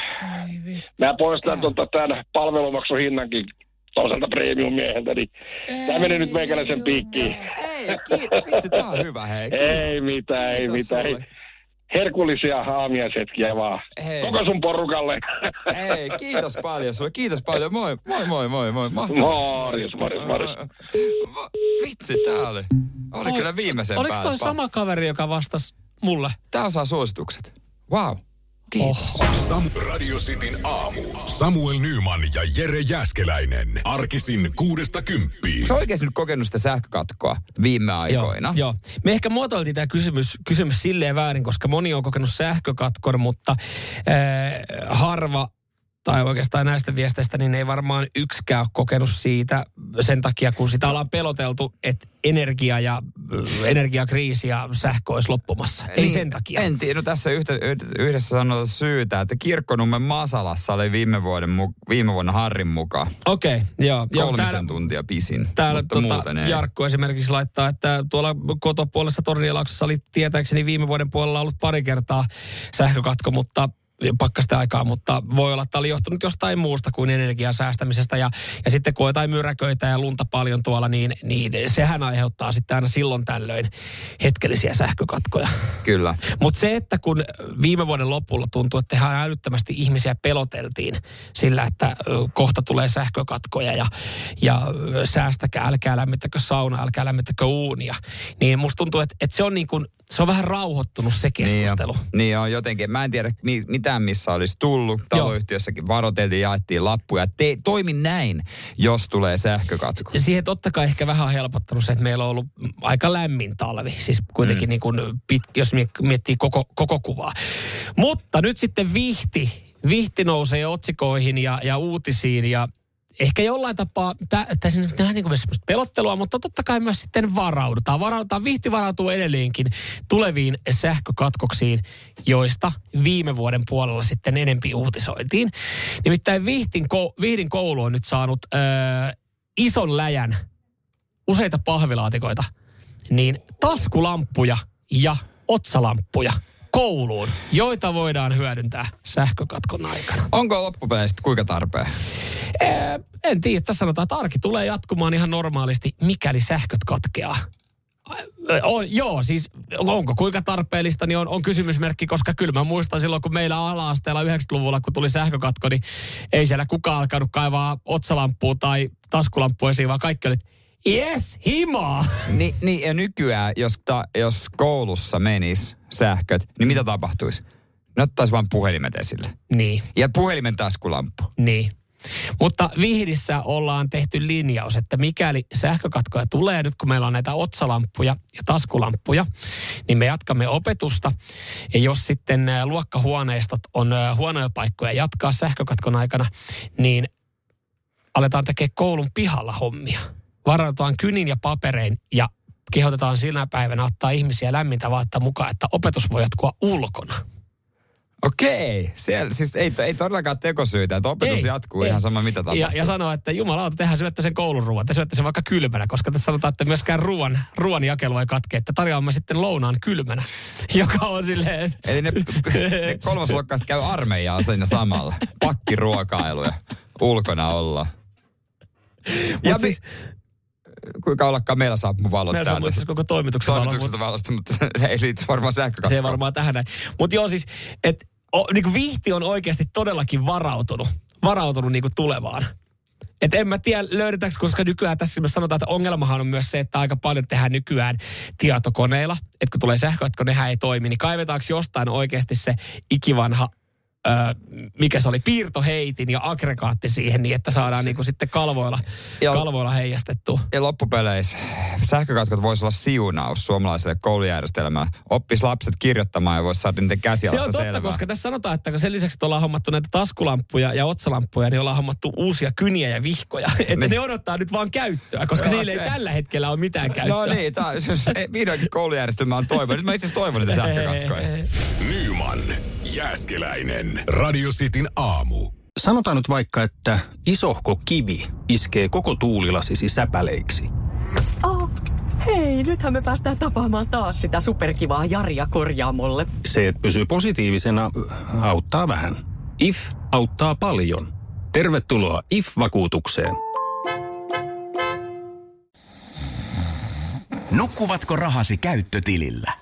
mä poistan tota, tämän palvelumaksun hinnankin toiselta premium-mieheltä, niin tämä meni nyt meikäläisen piikkiin. Ei, kiitos. Vitsi, tää on hyvä, hei. Kiitos. Ei mitään, ei mitään. Sulle herkullisia haamiaisetkiä vaan. Hei. Koko sun porukalle. Hei, kiitos paljon sulle. Kiitos paljon. Moi, moi, moi, moi, moi. Morjens, morjens, morjens. Vitsi, tää oli. Oli Oi, kyllä viimeisen Oliko toi sama kaveri, joka vastasi mulle? Tää saa suositukset. Wow. Kiitos. Oh. Sam Radio Cityn aamu. Samuel Nyman ja Jere Jäskeläinen. Arkisin kuudesta kymppiin. Sä oikeasti nyt kokenut sitä sähkökatkoa viime aikoina? Joo, joo. Me ehkä muotoiltiin tämä kysymys, kysymys silleen väärin, koska moni on kokenut sähkökatkon, mutta äh, harva tai oikeastaan näistä viesteistä, niin ei varmaan yksikään ole kokenut siitä sen takia, kun sitä ollaan peloteltu, että energia ja energiakriisi ja sähkö olisi loppumassa. Ei niin, sen takia. En tiedä. No tässä yhtä, yhdessä sanotaan syytä, että Kirkkonummen Masalassa oli viime, vuoden, viime vuonna Harrin mukaan. Okei, okay, joo. Kolmisen täällä, tuntia pisin. Täällä tota, Jarkko esimerkiksi laittaa, että tuolla kotopuolessa Tornielauksessa oli tietääkseni viime vuoden puolella ollut pari kertaa sähkökatko, mutta pakkasta aikaa, mutta voi olla, että oli johtunut jostain muusta kuin energian säästämisestä. Ja, ja sitten kun on jotain myräköitä ja lunta paljon tuolla, niin, niin sehän aiheuttaa sitten aina silloin tällöin hetkellisiä sähkökatkoja. Kyllä. Mutta se, että kun viime vuoden lopulla tuntuu, että ihan älyttömästi ihmisiä peloteltiin sillä, että kohta tulee sähkökatkoja ja, ja säästäkää, älkää lämmittäkö sauna, älkää lämmittäkö uunia, niin musta tuntuu, että, että se on niin kuin se on vähän rauhoittunut se keskustelu. Niin on, niin on jotenkin. Mä en tiedä mi- mitään missä olisi tullut. Taloyhtiössäkin varoiteltiin, jaettiin lappuja. Te, toimi näin, jos tulee sähkökatko. Ja siihen totta kai ehkä vähän on helpottanut se, että meillä on ollut aika lämmin talvi. Siis kuitenkin mm. niin kuin pit, jos miettii koko, koko kuvaa. Mutta nyt sitten vihti. Vihti nousee otsikoihin ja, ja uutisiin ja ehkä jollain tapaa, tässä on vähän niin kuin pelottelua, mutta totta kai myös sitten varaudutaan. Varaudutaan, vihti varautuu edelleenkin tuleviin sähkökatkoksiin, joista viime vuoden puolella sitten enempi uutisoitiin. Nimittäin Vihtin, Vihdin koulu on nyt saanut ö, ison läjän, useita pahvilaatikoita, niin taskulamppuja ja otsalamppuja kouluun, joita voidaan hyödyntää sähkökatkon aikana. Onko loppupeleissä kuinka tarpeen? Ee, en tiedä, tässä sanotaan, että arki tulee jatkumaan ihan normaalisti, mikäli sähköt katkeaa. On, joo, siis onko kuinka tarpeellista, niin on, on kysymysmerkki, koska kyllä mä muistan silloin, kun meillä ala-asteella 90-luvulla, kun tuli sähkökatko, niin ei siellä kukaan alkanut kaivaa otsalampua tai taskulampua esiin, vaan kaikki oli, yes, himaa. Ni, niin, ja nykyään, jos, ta, jos koulussa menis sähköt, niin mitä tapahtuisi? Ne ottaisi vain puhelimet esille. Niin. Ja puhelimen taskulamppu. Niin. Mutta Vihdissä ollaan tehty linjaus, että mikäli sähkökatkoja tulee, nyt kun meillä on näitä otsalamppuja ja taskulamppuja, niin me jatkamme opetusta. Ja jos sitten luokkahuoneistot on huonoja paikkoja jatkaa sähkökatkon aikana, niin aletaan tekemään koulun pihalla hommia. Varautetaan kynin ja paperein ja kehotetaan sinä päivänä ottaa ihmisiä lämmintä vaatetta mukaan, että opetus voi jatkua ulkona. Okei, siellä siis ei, ei todellakaan tekosyitä, että opetus Ei, jatkuu ei. ihan sama mitä tapahtuu. Ja, ja sanoa, että jumalauta, tehdään syötte sen koulun ruoan, te syötte sen vaikka kylmänä, koska tässä sanotaan, että myöskään ruoan, ruoan jakelu ei katke, että tarjoamme sitten lounaan kylmänä, joka on silleen, että Eli ne, ne kolmasluokkaiset käy armeijaa siinä samalla. Pakkiruokailu ja ulkona olla. Ja siis, siis- kuinka ollakaan meillä saapuu valot Meillä täältä. on koko toimituksen valot, Toimituksesta valosta, mutta se ei liity varmaan sähkökatkoon. Se ei varmaan tähän näin. Mutta joo siis, että niin Vihti on oikeasti todellakin varautunut, varautunut niin tulevaan. Et en mä tiedä löydetäänkö, koska nykyään tässä myös sanotaan, että ongelmahan on myös se, että aika paljon tehdään nykyään tietokoneilla. Että kun tulee sähkökatko, nehän ei toimi, niin kaivetaanko jostain oikeasti se ikivanha Öö, mikä se oli, piirtoheitin ja aggregaatti siihen niin, että saadaan niinku sitten kalvoilla, Ja- kalvoilla heijastettua. Ja loppupeleissä sähkökatkot voisi olla siunaus suomalaiselle koulujärjestelmälle. Oppis lapset kirjoittamaan ja voisi saada niiden Se käsialasta on totta, selvää. koska tässä sanotaan, että sen lisäksi, että ollaan hommattu näitä taskulamppuja ja otsalamppuja, niin ollaan hommattu uusia kyniä ja vihkoja. Että Niin. ne odottaa nyt vaan käyttöä, koska Joo, niillä ei okei. tällä hetkellä ole mitään käyttöä. No niin, tää, ei, vihdoinkin koulujärjestelmä on toivon. Nyt mä itse asiassa toivon niitä sähkökatkoja. Nyman, Jääskeläinen. Radio Cityn aamu. Sanotaan nyt vaikka, että isohko kivi iskee koko tuulilasisi säpäleiksi. Oh, hei, nythän me päästään tapaamaan taas sitä superkivaa Jaria korjaamolle. Se, että pysyy positiivisena, auttaa vähän. IF auttaa paljon. Tervetuloa IF-vakuutukseen. Nukkuvatko rahasi käyttötilillä?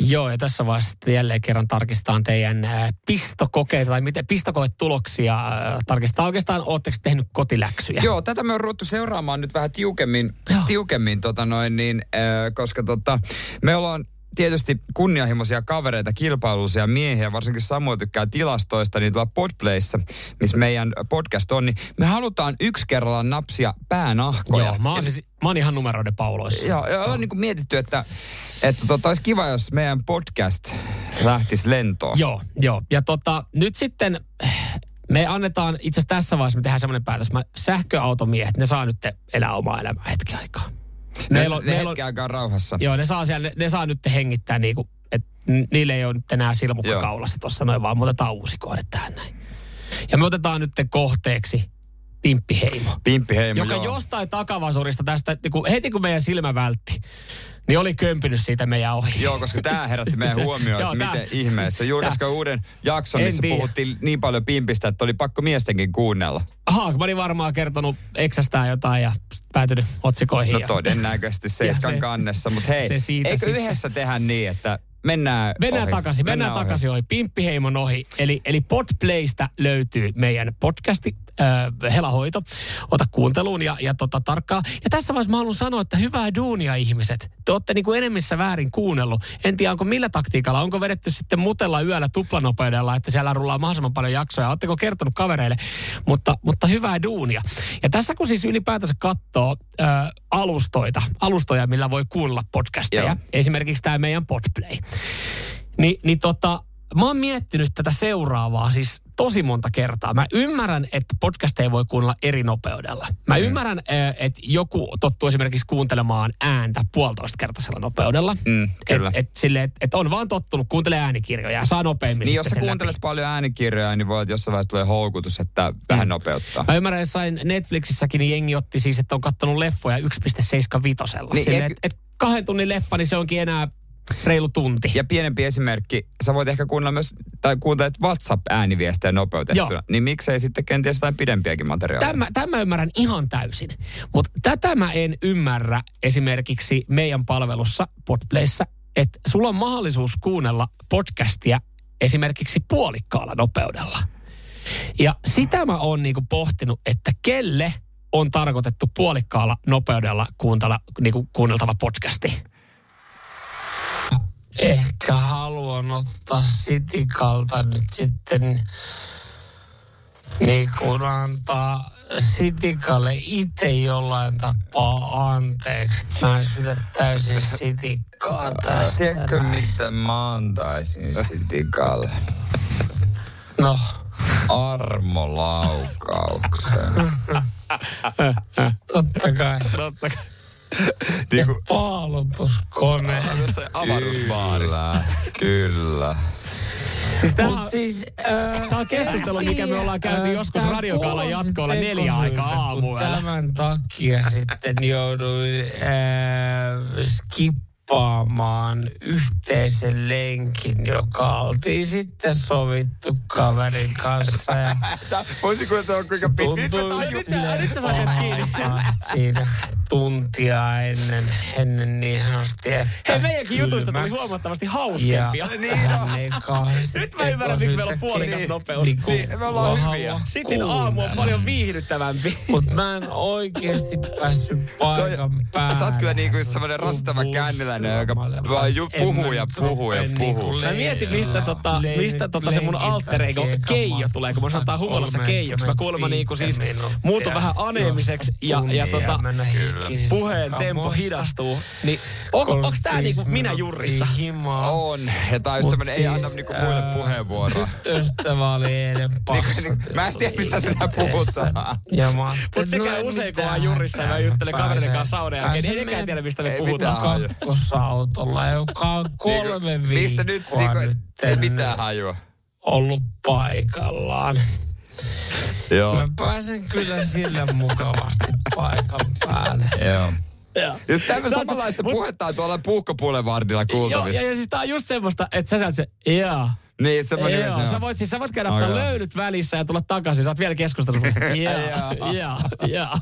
Joo, ja tässä vaiheessa jälleen kerran tarkistetaan teidän ää, pistokokeita, tai miten pistokoetuloksia ää, tarkistetaan. Oikeastaan ootteko tehnyt kotiläksyjä? Joo, tätä me on ruvettu seuraamaan nyt vähän tiukemmin, Joo. tiukemmin tota noin, niin, äh, koska tota, me ollaan tietysti kunnianhimoisia kavereita, kilpailullisia miehiä, varsinkin Samuel tykkää tilastoista, niin tuolla Podplayssa, missä meidän podcast on, niin me halutaan yksi kerrallaan napsia päänahkoja. Joo, mä oon, siis, mä oon ihan numeroiden pauloissa. Joo, ja ollaan niin kuin mietitty, että, että tota, olisi kiva, jos meidän podcast lähtisi lentoon. Joo, joo. Ja tota, nyt sitten me annetaan, itse asiassa tässä vaiheessa me tehdään semmoinen päätös, mä, sähköautomiehet, ne saa nyt elää omaa elämää hetken aikaa. Ne, Meillä on, ne meillä on, aikaa rauhassa. joo, ne saa, siellä, ne, ne saa nyt hengittää niinku, että niille ei ole nyt enää silmukka kaulassa tuossa noin, vaan me otetaan uusi kohde tähän näin. Ja me otetaan nyt kohteeksi Pimppiheimo. Pimppiheimo, joka joo. jostain takavasurista tästä, niin kun, heti kun meidän silmä vältti, niin oli kömpinyt siitä meidän ohi. Joo, koska tämä herätti meidän huomioon, että miten ihmeessä. Julkaisiko uuden jakson, missä puhuttiin niin paljon pimpistä, että oli pakko miestenkin kuunnella. Aha, mä olin varmaan kertonut eksästään jotain ja päätynyt otsikoihin. No ja- todennäköisesti Seiskan se- kannessa, mutta hei, se eikö sitten. yhdessä tehdä niin, että mennään Mennään ohi. takaisin, mennään, ohi. takaisin ohi. Pimppiheimon ohi. Eli, eli Podplaystä löytyy meidän podcasti, äh, Helahoito. Ota kuunteluun ja, ja tota, tarkkaa. Ja tässä vaiheessa mä haluan sanoa, että hyvää duunia ihmiset. Te olette niin kuin enemmissä väärin kuunnellut. En tiedä, onko millä taktiikalla. Onko vedetty sitten mutella yöllä tuplanopeudella, että siellä rullaa mahdollisimman paljon jaksoja. Oletteko kertonut kavereille? Mutta, mutta hyvää duunia. Ja tässä kun siis ylipäätänsä katsoo äh, alustoita, alustoja, millä voi kuunnella podcasteja. Joo. Esimerkiksi tämä meidän Podplay. Ni, niin tota, mä oon miettinyt tätä seuraavaa siis tosi monta kertaa. Mä ymmärrän, että podcasteja voi kuunnella eri nopeudella. Mä mm. ymmärrän, että joku tottuu esimerkiksi kuuntelemaan ääntä puolitoista kertaisella nopeudella. Mm, kyllä. Et, et, sille, et, et on vaan tottunut kuuntelemaan äänikirjoja ja saa nopeammin Niin jos sä kuuntelet läpi. paljon äänikirjoja, niin voi, että jossain vaiheessa tulee houkutus, että vähän nopeuttaa. Mä ymmärrän, että sain Netflixissäkin, niin jengi otti siis, että on kattonut leffoja 1.75. Niin, Sille, et, et kahden tunnin leffa, niin se onkin enää reilu tunti. Ja pienempi esimerkki, sä voit ehkä kuunnella myös, tai kuuntelet WhatsApp-ääniviestejä nopeutettuna, Joo. niin miksei sitten kenties jotain pidempiäkin materiaalia? Tämä, tämä ymmärrän ihan täysin. Mutta tätä mä en ymmärrä esimerkiksi meidän palvelussa Podplayssä, että sulla on mahdollisuus kuunnella podcastia esimerkiksi puolikkaalla nopeudella. Ja sitä mä oon niinku pohtinut, että kelle on tarkoitettu puolikkaalla nopeudella kuuntella, niinku kuunneltava podcasti. Ehkä haluan ottaa Sitikalta nyt sitten niin kun antaa Sitikalle itse jollain tapaa anteeksi. Mä en sydä täysin Sitikkaa tästä. Tiedätkö, mitä mä antaisin Sitikalle? No, Armolaukauksen. totta kai. Totta kai. niin kuin Paalutuskone. avaruusbaarissa. Kyllä. Siis tämä Mut on, siis, Tämä on keskustelu, mikä me ollaan käyty joskus radiokaalan jatkoilla neljä aikaa aamuella. Tämän takia sitten jouduin äh, skippaamaan yhteisen lenkin, joka oltiin sitten sovittu kaverin kanssa. Ja Voisi kuvitella, kuinka pitkä. siinä tuntia ennen, ennen niin sanotusti, että Hei, meidänkin jutuista tuli huomattavasti Ja hauskempia. hän ei kauheasti Nyt mä ymmärrän, miksi meillä on puolikas nopeus. Niin, me ollaan hyviä. Sitten aamu on paljon viihdyttävämpi. Mutta mä en oikeasti päässyt paikan päälle. Sä oot kyllä niinku semmonen rastava känniläinen, joka vaan ju- puhuu ja puhuu ja puhuu. Mä mietin, mistä, tota, mistä tota se mun alter ego Keijo tulee, kun mä sanotaan humalassa Keijoksi. Mä kuulemma niinku siis muutun vähän aneemiseksi ja, ja tota, puheen tempo hidastuu. Niin onko, onko tää niinku minä jurrissa? On. Ja tää on semmonen, ei anna niinku muille puheenvuoroa. Ystävä oli eilen paksu. Mä en tiedä, mistä sinä puhutaan. Ja mä ajattelin, Mut se no käy ei usein, kun mitään mä jurrissa ja mä juttelen kaverin kanssa saunan jälkeen, niin nekään tiedä, mistä me puhutaan. Kakkosautolla, joka on kolme Niinku, Mistä nyt viikkoa niinku, nyt ei mitään hajua. ollut paikallaan. Joo. Mä pääsen kyllä sillä mukavasti paikan päälle. Joo. Just tämmöistä samanlaista mut- puhetta on tuolla puukkapulevardilla Joo, kuultavissa. ja, ja siis tää on just semmoista, että sä saat se, jaa. Niin, semmoinen. Joo, sä voit, siis sä voit käydä joo. löylyt välissä ja tulla takaisin. Sä oot vielä keskustelussa. Joo, joo, joo.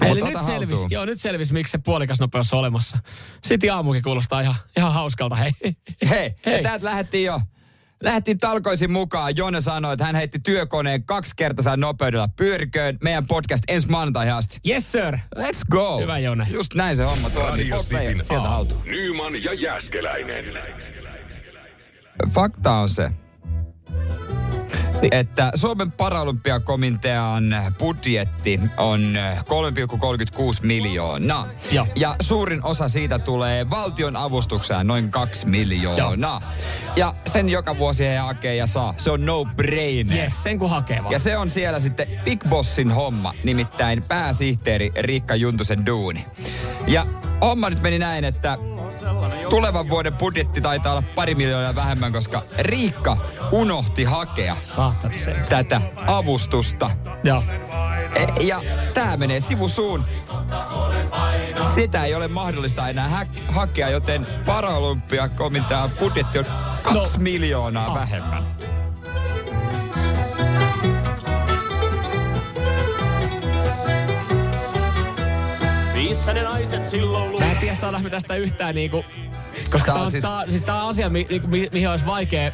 Eli nyt selvisi, joo, nyt selvisi, miksi se puolikas nopeus on olemassa. Sitten aamukin kuulostaa ihan, ihan hauskalta, hei. Hei, Hei. täältä lähdettiin jo. Lähdettiin talkoisin mukaan. Jonne sanoi, että hän heitti työkoneen kaksi kertaa nopeudella pyöriköön. Meidän podcast ensi maanantaihin asti. Yes sir. Let's go. Hyvä, Jone. Just näin se homma toimii. Radio Podplay, Cityn aamu. Nyman ja Jäskeläinen. Fakta on se, että Suomen paralympiakomitean budjetti on 3,36 miljoonaa. Joo. Ja suurin osa siitä tulee valtion avustukseen, noin 2 miljoonaa. Ja sen joka vuosi he hakee ja saa. Se on no-brainer. Yes, sen kun hakee vaan. Ja se on siellä sitten Big Bossin homma, nimittäin pääsihteeri Riikka Juntusen duuni. Ja homma nyt meni näin, että tulevan vuoden budjetti taitaa olla pari miljoonaa vähemmän, koska Riikka unohti hakea Saattaa sen. tätä avustusta. Joo. E- ja tämä menee sivusuun. Sitä ei ole mahdollista enää hä- hakea, joten Paralympiakomitean budjetti on kaksi No. miljoonaa Ah. vähemmän. Mä en tiedä, saadaan me tästä yhtään niinku... Koska Tää on on, siis- tää, siis tää on asia, mi, niinku, mi, mihin olisi vaikea,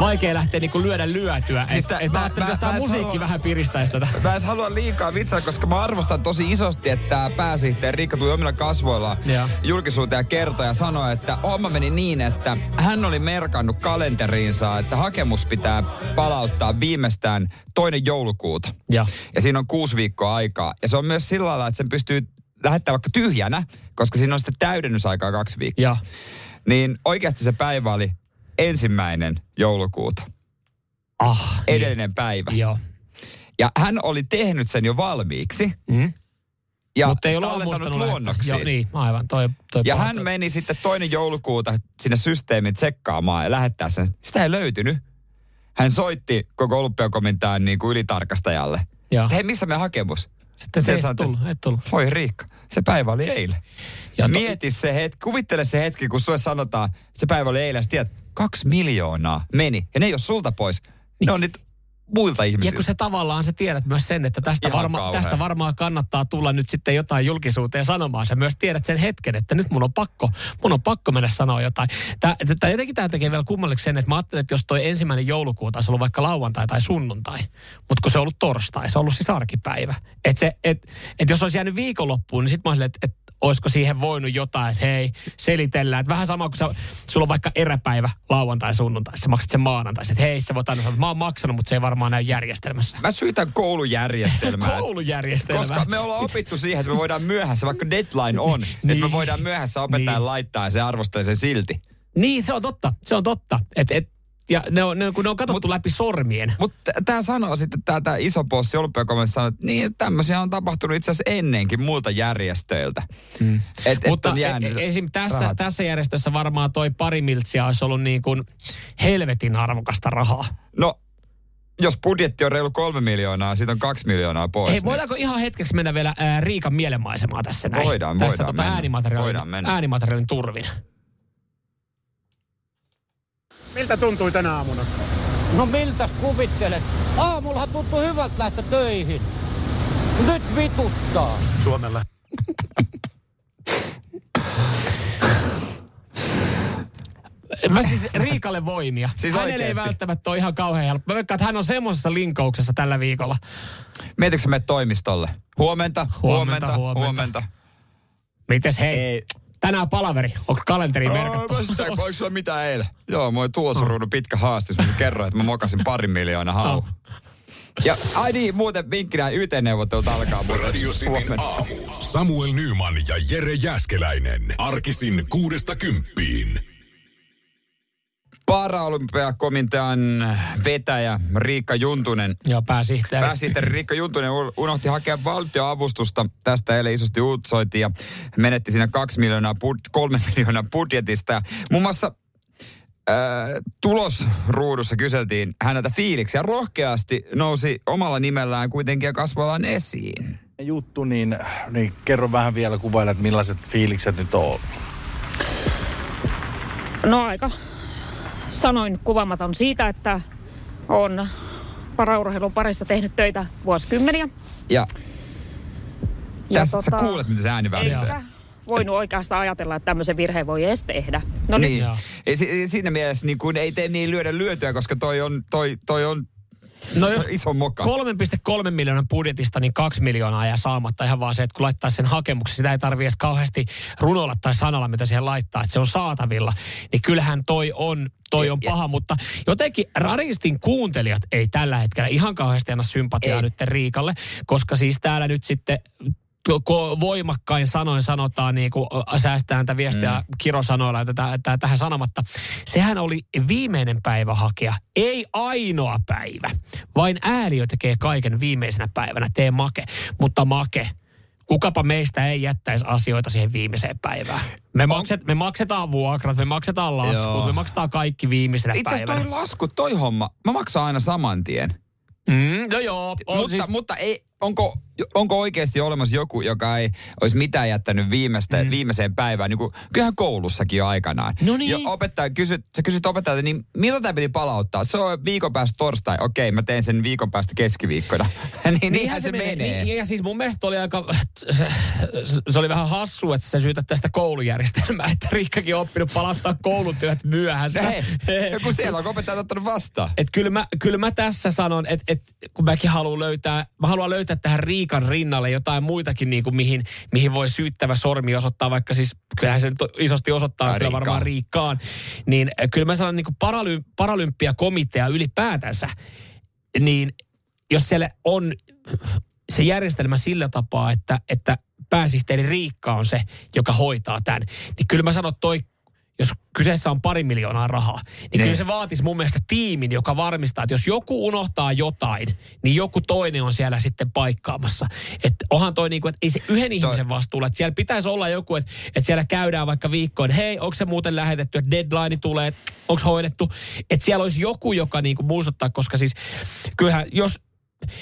vaikea lähteä niinku lyödä lyötyä. Siis et, et mä- mä, ajattelin, että jos tää mä en musiikki sano- vähän piristäisi tätä. Mä en halua liikaa vitsaa, koska mä arvostan tosi isosti, että tämä pääsihteeri Riikka tuli omilla kasvoillaan Joo. julkisuuteen ja kertoi ja sanoi, että homma meni niin, että hän oli merkannut kalenteriinsa, että hakemus pitää palauttaa viimeistään toinen joulukuuta. Joo. Ja siinä on kuusi viikkoa aikaa. Ja se on myös sillä lailla, että sen pystyy lähettämään vaikka tyhjänä, koska siinä on sitten täydennysaikaa kaksi viikkoa. Joo. niin oikeasti se päivä oli ensimmäinen joulukuuta. Ah, Edellinen päivä. Joo. Ja hän oli tehnyt sen jo valmiiksi. Mm. Ja Mutta ei ollut tallentanut luonnoksiin. Joo, niin, aivan. Toi, toi Ja hän meni sitten toinen joulukuuta sinne systeemiin tsekkaamaan ja lähettää sen. Sitä ei löytynyt. Hän soitti koko olympiakomitaan niin kuin ylitarkastajalle. Joo. Hei, missä me hakemus? Sitten se ei tullut, et tullut. Voi Riikka, se päivä oli eilen. Ja to- Mieti se hetki, kuvittele se hetki, kun sulle sanotaan, että se päivä oli eilen. Sä tiedät, kaksi miljoonaa meni. Ja ne ei ole sulta pois. Ne on nyt muilta Ja ihmisiltä. kun se tavallaan sä tiedät myös sen, että tästä, Ihan varma, tästä varmaan kannattaa tulla nyt sitten jotain julkisuuteen sanomaan. Sä myös tiedät sen hetken, että nyt mun on pakko, mun on pakko mennä sanoa jotain. Tää, tää, jotenkin tämä tekee vielä kummalliseksi sen, että mä ajattelen, että jos toi ensimmäinen joulukuuta olisi ollut vaikka lauantai tai sunnuntai, mutta kun se on ollut torstai, se on ollut siis arkipäivä. Että se, et, et jos olisi jäänyt viikonloppuun, niin sitten mä olisin, että et, olisiko siihen voinut jotain, että hei, selitellään. Että vähän sama kuin sä, sulla on vaikka eräpäivä lauantai sunnuntai, sä maksat sen maanantai. Että hei, sä voit aina sanoa, että mä oon maksanut, mutta se ei varmaan näy järjestelmässä. Mä syytän koulujärjestelmää. Koulujärjestelmä. Koska me ollaan opittu siihen, että me voidaan myöhässä, vaikka deadline on, niin. että me voidaan myöhässä opettajan Niin. laittaa ja se arvostelee sen silti. Niin, se on totta. Se on totta. Et, et, ja ne on, ne, kun ne on katsottu läpi sormien. Mutta tämä sanoo sitten, tää iso bossi olympiakomissio sanoo, että niin, tämmöisiä on tapahtunut itse asiassa ennenkin muilta järjestöiltä. Mm. Et, et Mutta on jäänyt e- esim. tässä, rahat. tässä järjestössä varmaan toi pari miltsiä olisi ollut niin kuin helvetin arvokasta rahaa. No, jos budjetti on reilu kolme miljoonaa, siitä on kaksi miljoonaa pois. Hei, voidaanko ihan hetkeksi mennä vielä ää, Riikan mielenmaisemaa tässä näin? Voidaan, tässä voidaan tota mennä. äänimateriaalin, Voidaan mennä. äänimateriaalin turvin. Miltä tuntui tänä aamuna? No miltäs kuvittelet? Aamullahan tuntuu hyvältä lähteä töihin. Nyt vituttaa. Suomella. Mä siis Riikalle voimia. Siis Hänelle ei oikeesti? välttämättä ole ihan kauhean helppo. Mä veikkaan, että hän on semmoisessa linkauksessa tällä viikolla. Mietitkö menet toimistolle? Huomenta, huomenta, Huomenta, huomenta. huomenta. huomenta. Mites hei? Ei. Tänään palaveri. Onko kalenteri merkattu? Mä sitä, oliko sulla mitään eilen? Joo, mulla oli tulosuruudun pitkä haastis, mutta kerroin, että mä mokasin parin miljoonaa hau. Ja ai niin, muuten vinkkinä YT-neuvottelut alkaa Radio Cityn aamu. Samuel Nyman ja Jere Jäskeläinen. Arkisin kuudesta kymppiin. Paraolympiakomitean vetäjä Riikka Juntunen Joo, pääsihteeri. Pääsihteeri Riikka Juntunen unohti hakea valtioavustusta. Tästä eilen isosti uutisoitiin ja menetti siinä kaksi miljoonaa, bud- kolme miljoonaa budjetista. Muun muassa äh, tulosruudussa kyseltiin häneltä fiiliksiä. Rohkeasti nousi omalla nimellään kuitenkin ja kasvallaan esiin. juttu, niin, niin kerro vähän vielä kuvailla, että millaiset fiilikset nyt on ollut. No aika sanoin kuvaamaton siitä, että on paraurheilun parissa tehnyt töitä vuosikymmeniä. Ja, Ja tässä sä tota, kuulet, miten se ääni välisee. Voinut oikeastaan ajatella, että tämmöisen virheen voi edes tehdä. No niin. niin. Ja si- siinä mielessä niin kuin ei tee niin lyödä lyötyä, koska toi on, toi, toi on No jos iso moka. 3,3 miljoonan budjetista, niin 2 miljoonaa jää saamatta ihan vaan se, että kun laittaa sen hakemuksen, sitä ei tarvitse edes kauheasti runolla tai sanalla, mitä siihen laittaa, että se on saatavilla. Niin kyllähän toi on, toi on paha, mutta jotenkin radistin kuuntelijat ei tällä hetkellä ihan kauheasti anna sympatiaa Ei. nyt Riikalle, koska siis täällä nyt sitten voimakkain sanoin sanotaan, niin kuin säästään tätä viestiä mm. kirosanoilla, että tää, tää, tähän sanomatta. Sehän oli viimeinen päivä hakea, ei ainoa päivä. Vain ääliö tekee kaiken viimeisenä päivänä, tee make. Mutta make, kukapa meistä ei jättäisi asioita siihen viimeiseen päivään. Me, makset, me maksetaan vuokrat, me maksetaan laskut, Joo. me maksetaan kaikki viimeisenä Itse asiassa päivänä. toi lasku, toi homma, mä maksan aina saman tien. Mm, no joo, on mutta, siis- mutta ei, onko, onko oikeasti olemassa joku, joka ei olisi mitään jättänyt viimeistä, mm. viimeiseen päivään? Niin kuin, kyllähän koulussakin jo aikanaan. No niin. Jo opettaja, kysyt, sä kysyt opettajalta, niin milloin tämä piti palauttaa? Se on viikon päästä torstai. Okei, mä teen sen viikon päästä keskiviikkona. niin niinhän se menee. Niin, ja siis mun mielestä oli aika, se, se oli vähän hassu, että sä syytät tästä koulujärjestelmää, että Riikkakin on oppinut palauttaa koulutyöt myöhässä. Hei, ja kun siellä on opettajat ottanut vastaan. Et kyllä, mä, kyllä mä tässä sanon, että et, kun mäkin haluan löytää, mä haluan löytää tähän Riikan rinnalle jotain muitakin, niin kuin mihin, mihin voi syyttävä sormi osoittaa, vaikka siis kyllähän se isosti osoittaa Ai, kyllä Riikkaan. varmaan Riikkaan. Niin äh, kyllä mä sanon niin kuin paraly, paralympiakomitea ylipäätänsä, niin jos siellä on se järjestelmä sillä tapaa, että, että pääsihteeri Riikka on se, joka hoitaa tämän, niin kyllä mä sanon, että toi jos kyseessä on pari miljoonaa rahaa, niin Niin. kyllä se vaatisi mun mielestä tiimin, joka varmistaa, että jos joku unohtaa jotain, niin joku toinen on siellä sitten paikkaamassa. Että onhan toi niinku, että ei se yhden ihmisen vastuulla, että siellä pitäisi olla joku, että, että siellä käydään vaikka viikkoon, hei, onko se muuten lähetetty, että deadline tulee, onko hoidettu, että siellä olisi joku, joka niinku muistuttaa, koska siis kyllähän jos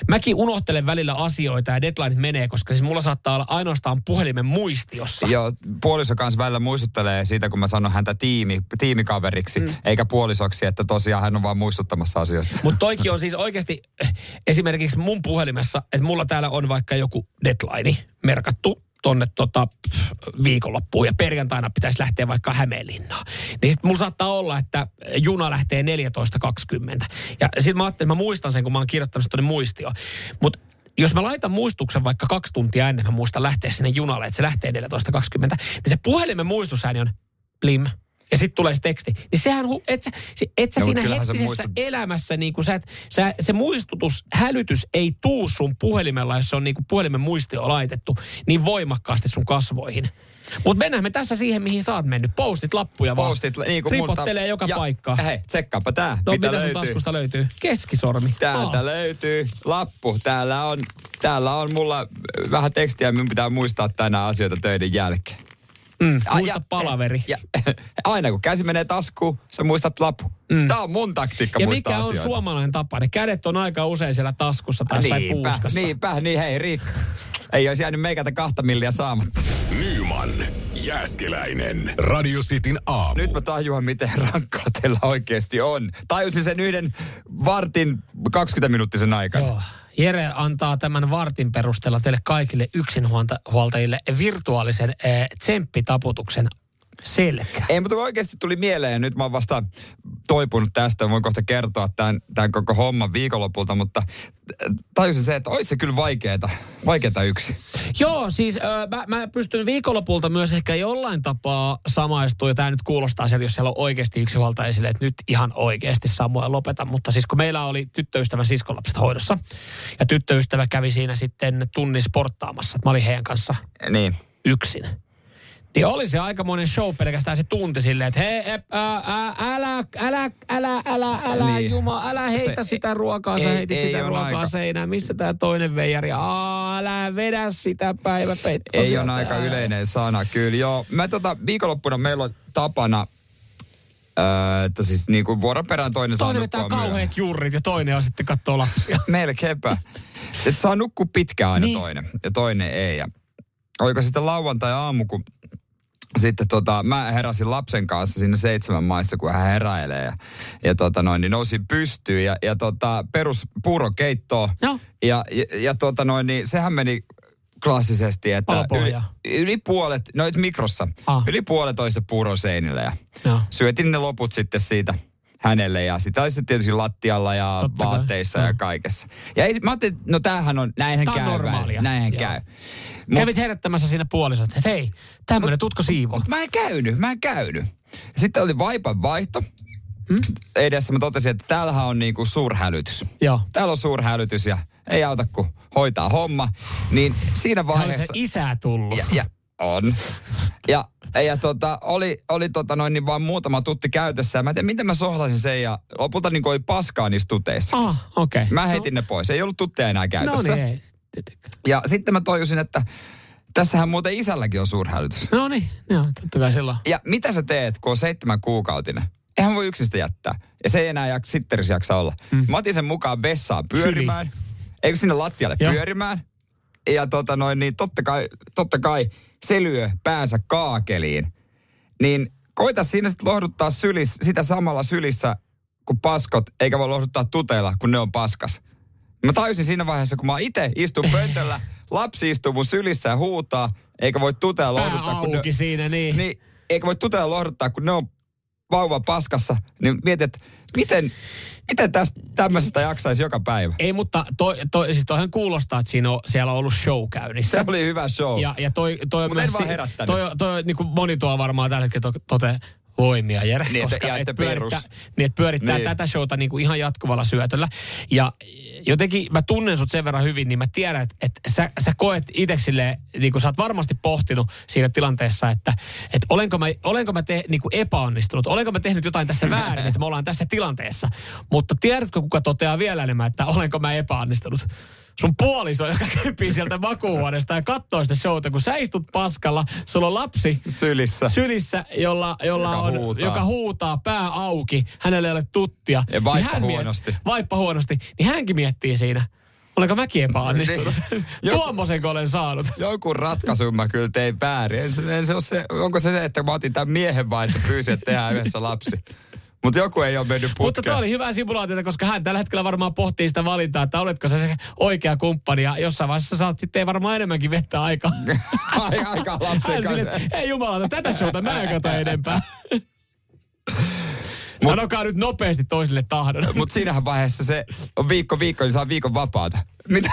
Mäkin unohtelen välillä asioita ja deadlineit menee, koska siis mulla saattaa olla ainoastaan puhelimen muistiossa. Joo, puoliso kanssa välillä muistuttelee siitä, kun mä sanon häntä tiimi, tiimikaveriksi, mm. eikä puolisoksi, että tosiaan hän on vaan muistuttamassa asioista. Mutta toikin on siis oikeasti eh, esimerkiksi mun puhelimessa, että mulla täällä on vaikka joku deadline merkattu tonne tota, viikonloppuun ja perjantaina pitäisi lähteä vaikka Hämeenlinnaan. Niin sit mulla saattaa olla, että juna lähtee 14.20. Ja sit mä ajattelin, että mä muistan sen, kun mä oon kirjoittanut tonne muistioon. Mutta jos mä laitan muistuksen vaikka kaksi tuntia ennen, mä muistan lähteä sinne junalle, että se lähtee 14.20, niin se puhelimen muistusääni on blim. Ja sitten tulee se teksti. Niin sehän, hu- et sä, et sä No, siinä kyllähän sä hektisessä muistut- elämässä, niin kuin sä, et- sä, se muistutus, hälytys ei tuu sun puhelimella, jos se on niin kuin puhelimen muistio laitettu niin voimakkaasti sun kasvoihin. Mutta mennään me tässä siihen, mihin sä oot mennyt. Postit lappuja vaan. Postit, niin kuin mun Ripottelee joka ja- paikkaa. Hei, tsekkaapa tää. No mitä, mitä, sun löytyy. taskusta löytyy? Keskisormi. Täältä Aa. löytyy lappu. Täällä on, täällä on mulla vähän tekstiä, minun pitää muistaa tänään asioita töiden jälkeen. Mm, muista ja- palaveri. Ja, aina kun käsi menee taskuun, sä muistat lappu. Mm. Tää on mun taktiikka Ja muistaa mikä on asioita. suomalainen tapa? Ne kädet on aika usein siellä taskussa tai jossain niinpä, puuskassa. niinpä, niin hei Riikka. Ei olisi jäänyt meikältä kahta milliä saamatta. Nyman, Jääskeläinen, Radio Cityn aamu. Nyt mä tajuan, miten rankkaa teillä oikeasti on. Tajusin sen yhden vartin 20 minuuttisen aikana. Joo. Jere antaa tämän vartin perusteella teille kaikille yksinhuoltajille virtuaalisen eh, tsemppitaputuksen selkään. Ei, mutta oikeasti tuli mieleen, nyt mä oon vasta toipunut tästä, voin kohta kertoa tämän, tämän koko homman viikonlopulta, mutta tajusin se, että olisi se kyllä vaikeeta, vaikeeta yksi. Joo, siis ö, mä, mä pystyn viikonlopulta myös ehkä jollain tapaa samaistua, ja tämä nyt kuulostaa sieltä, jos siellä on oikeasti yksi huolta esille, että nyt ihan oikeasti Samuel lopeta. Mutta siis kun meillä oli tyttöystävän siskonlapset hoidossa, ja tyttöystävä kävi siinä sitten tunnin sporttaamassa, että mä olin heidän kanssa Niin. yksin. Niin oli se aikamoinen show pelkästään se tunti silleen, että hei, ä, ä, ä, älä, älä, älä, älä, älä, Niin. Jumala, älä heitä Se- sitä ruokaa, sä ei- heitit ei sitä ole ruokaa aika. seinään, missä tää toinen veijari, Aa, älä vedä sitä päiväpeittoa Ei sieltä, ole aika älä. yleinen sana, kyllä. Joo, mä tota, viikonloppuna meillä on tapana, öö, että siis niin kuin vuoron perään toinen, saa Toinen vetää nukkua kauheat jurrit ja toinen on sitten kattoo lapsia. Melkeinpä. Että saa nukkua pitkään aina Niin. toinen ja toinen ei. Ja oliko sitten lauantai-aamu, kun sitten tota, mä heräsin lapsen kanssa sinne seitsemän maissa, kun hän heräilee. Ja, ja tota noin, niin nousin pystyyn ja, ja tota, perus puurokeittoa. Joo. Ja, ja, ja tota noin, niin sehän meni klassisesti, että yli, yli puolet, no et mikrossa, Ah. yli puolet toista puuron seinille ja Joo. syötin ne loput sitten siitä hänelle ja sitä oli sitten tietysti lattialla ja Totta kai. vaatteissa ja kaikessa. Ja ei, mä ajattelin, no tämähän on, näinhän on käy. normaalia. välillä, Näinhän Joo. käy. Kävit herättämässä siinä puolisot, että hei, tämmönen, tutko siivoa? Mutta mä en käynyt, mä en käynyt. Sitten oli vaipan vaihto. Hmm? Edessä mä totesin, että täällähän on niinku suurhälytys. Joo. Täällä on suurhälytys ja ei auta kun hoitaa homma. Niin siinä Ja oli vaiheessa... se isä tullut. Ja, ja on. Ja, ja tota, oli, oli tota noin niin vaan muutama tutti käytössä. Ja mä en tiedä, miten mä sohlasin sen ja lopulta niin oli paskaa niissä tuteissa. Ah, okei. Mä heitin ne pois. Ei ollut tutteja enää No käytössä. niin, ei. Tietenkään. Ja sitten mä toijusin, että tässähän muuten isälläkin on suurhälytys. No niin, joo, totta kai silloin. Ja mitä sä teet, kun on seitsemän kuukautinen? Eihän voi yksin sitä jättää. Ja se ei enää jak, sitterissä jaksa olla. Mm. Mä otin sen mukaan vessaan pyörimään. Eikö sinne lattialle Joo. pyörimään? Ja tota noin, niin totta kai, totta kai se lyö päänsä kaakeliin. Niin koita siinä sitten lohduttaa sylis, sitä samalla sylissä kuin paskot, eikä voi lohduttaa tuteilla, kun ne on paskas. Mä tajusin siinä vaiheessa, kun mä itse istun pöntöllä, lapsi istuu mun sylissä ja huutaa, eikä voi Pää lohduttaa, kun ne, auki siinä, niin. niin, eikä voi tuteilla lohduttaa, kun ne on vauva paskassa, niin mietit, että miten, miten tästä tämmöisestä jaksaisi joka päivä. Ei, mutta toi, toi, siis toihan kuulostaa, että siinä on, siellä on ollut show käynnissä. Se oli hyvä show. Ja, ja toi, toi Mut myös si- herättänyt. Toi, toi, toi niin kuin moni tuo varmaan tällä hetkellä to, tote, voimia, Jere. Niin, että- koska että et pyörittää, perus. niin, että pyörittää Niin. tätä showta niin kuin ihan jatkuvalla syötöllä. Ja jotenkin mä tunnen sut sen verran hyvin, niin mä tiedän, että, että sä, sä koet itse niin kuin sä oot varmasti pohtinut siinä tilanteessa, että, että olenko mä, olenko mä te, niin kuin epäonnistunut, olenko mä tehnyt jotain tässä väärin, että me ollaan tässä tilanteessa. Mutta tiedätkö, kuka toteaa vielä enemmän, että olenko mä epäonnistunut? Sun puoliso, joka kempii sieltä makuuhuoneesta ja katsoo sitä showta, kun sä istut paskalla, sulla on lapsi sylissä, sylissä jolla, jolla Joka on, huutaa. joka huutaa pää auki, hänelle ei ole tuttia. Ja vaippa Niin hän miet- huonosti. vaippa huonosti. Niin hänkin miettii siinä, olenko mäkin epäonnistunut? Niin. Tuommoisen olen saanut. Jonkun ratkaisun mä kyllä tein väärin. En, en se se, onko se se, että mä otin tämän miehen vai että pyysin, että tehdään yhdessä lapsi. Mutta joku ei ole mennyt Mutta putkeen. tämä oli hyvä simulaatiota, koska hän tällä hetkellä varmaan pohtii sitä valintaa, että oletko sä se oikea kumppani ja jossain vaiheessa saat sitten varmaan enemmänkin vettä aikaa. Ai, aikaa lapsen kanssa. ei jumalata, tätä showta mä en kato enempää. Sanokaa nyt nopeasti toisille tahdon. Mutta siinähän vaiheessa se on viikko viikko, niin saa viikon vapaata. Mitä?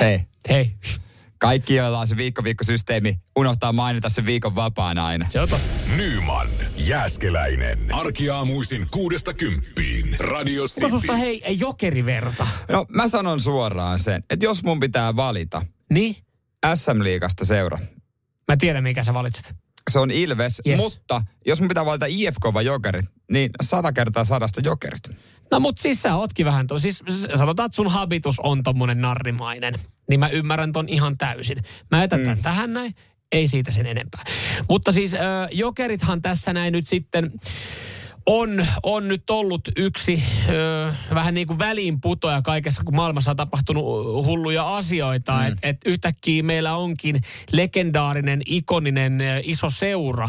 Hei. Hei. Kaikki, joilla on se viikko-viikko-systeemi, unohtaa mainita se viikon vapaan aina. Se on Nyman, Jääskeläinen. Arkiaamuisin kuudesta kymppiin. Radio City. sussa hei ei jokeriverta? No mä sanon suoraan sen, että jos mun pitää valita Niin? SM-liigasta seura, Mä tiedän, mikä sä valitset. se on Ilves, Yes. mutta jos mun pitää valita IFK vai Jokerit, niin sata kertaa sadasta Jokerit. No mut siis sä ootkin vähän tuo, siis sanotaan, että sun habitus on tommonen narrimainen. Niin mä ymmärrän ton ihan täysin. Mä jätän mm. tähän näin, ei siitä sen enempää. Mutta siis ö, jokerithan tässä näin nyt sitten on, on nyt ollut yksi ö, vähän niin kuin väliinputoja kaikessa, kun maailmassa on tapahtunut hulluja asioita. Mm. Että et yhtäkkiä meillä onkin legendaarinen, ikoninen iso seura,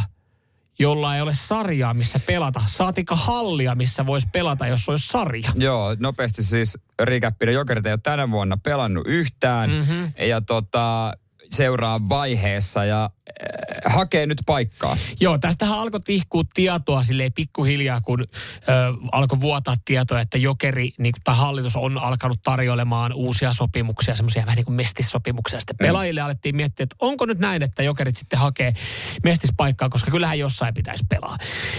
jolla ei ole sarjaa, missä pelata. Saatika hallia, missä voisi pelata, jos olisi sarja. Joo, nopeasti siis rikäppinen Jokerit ei ole tänä vuonna pelannut yhtään. Mm-hmm. Ja tota, seuraa vaiheessa ja äh, hakee nyt paikkaa. Joo, tästähän alkoi tihkua tietoa silleen pikkuhiljaa, kun ö, alkoi vuotaa tietoa, että jokeri niin, tai hallitus on alkanut tarjoilemaan uusia sopimuksia, semmoisia vähän niin kuin mestissopimuksia. Sitten Mm. pelaajille alettiin miettiä, että onko nyt näin, että jokerit sitten hakee mestispaikkaa, koska kyllähän jossain pitäisi pelaa.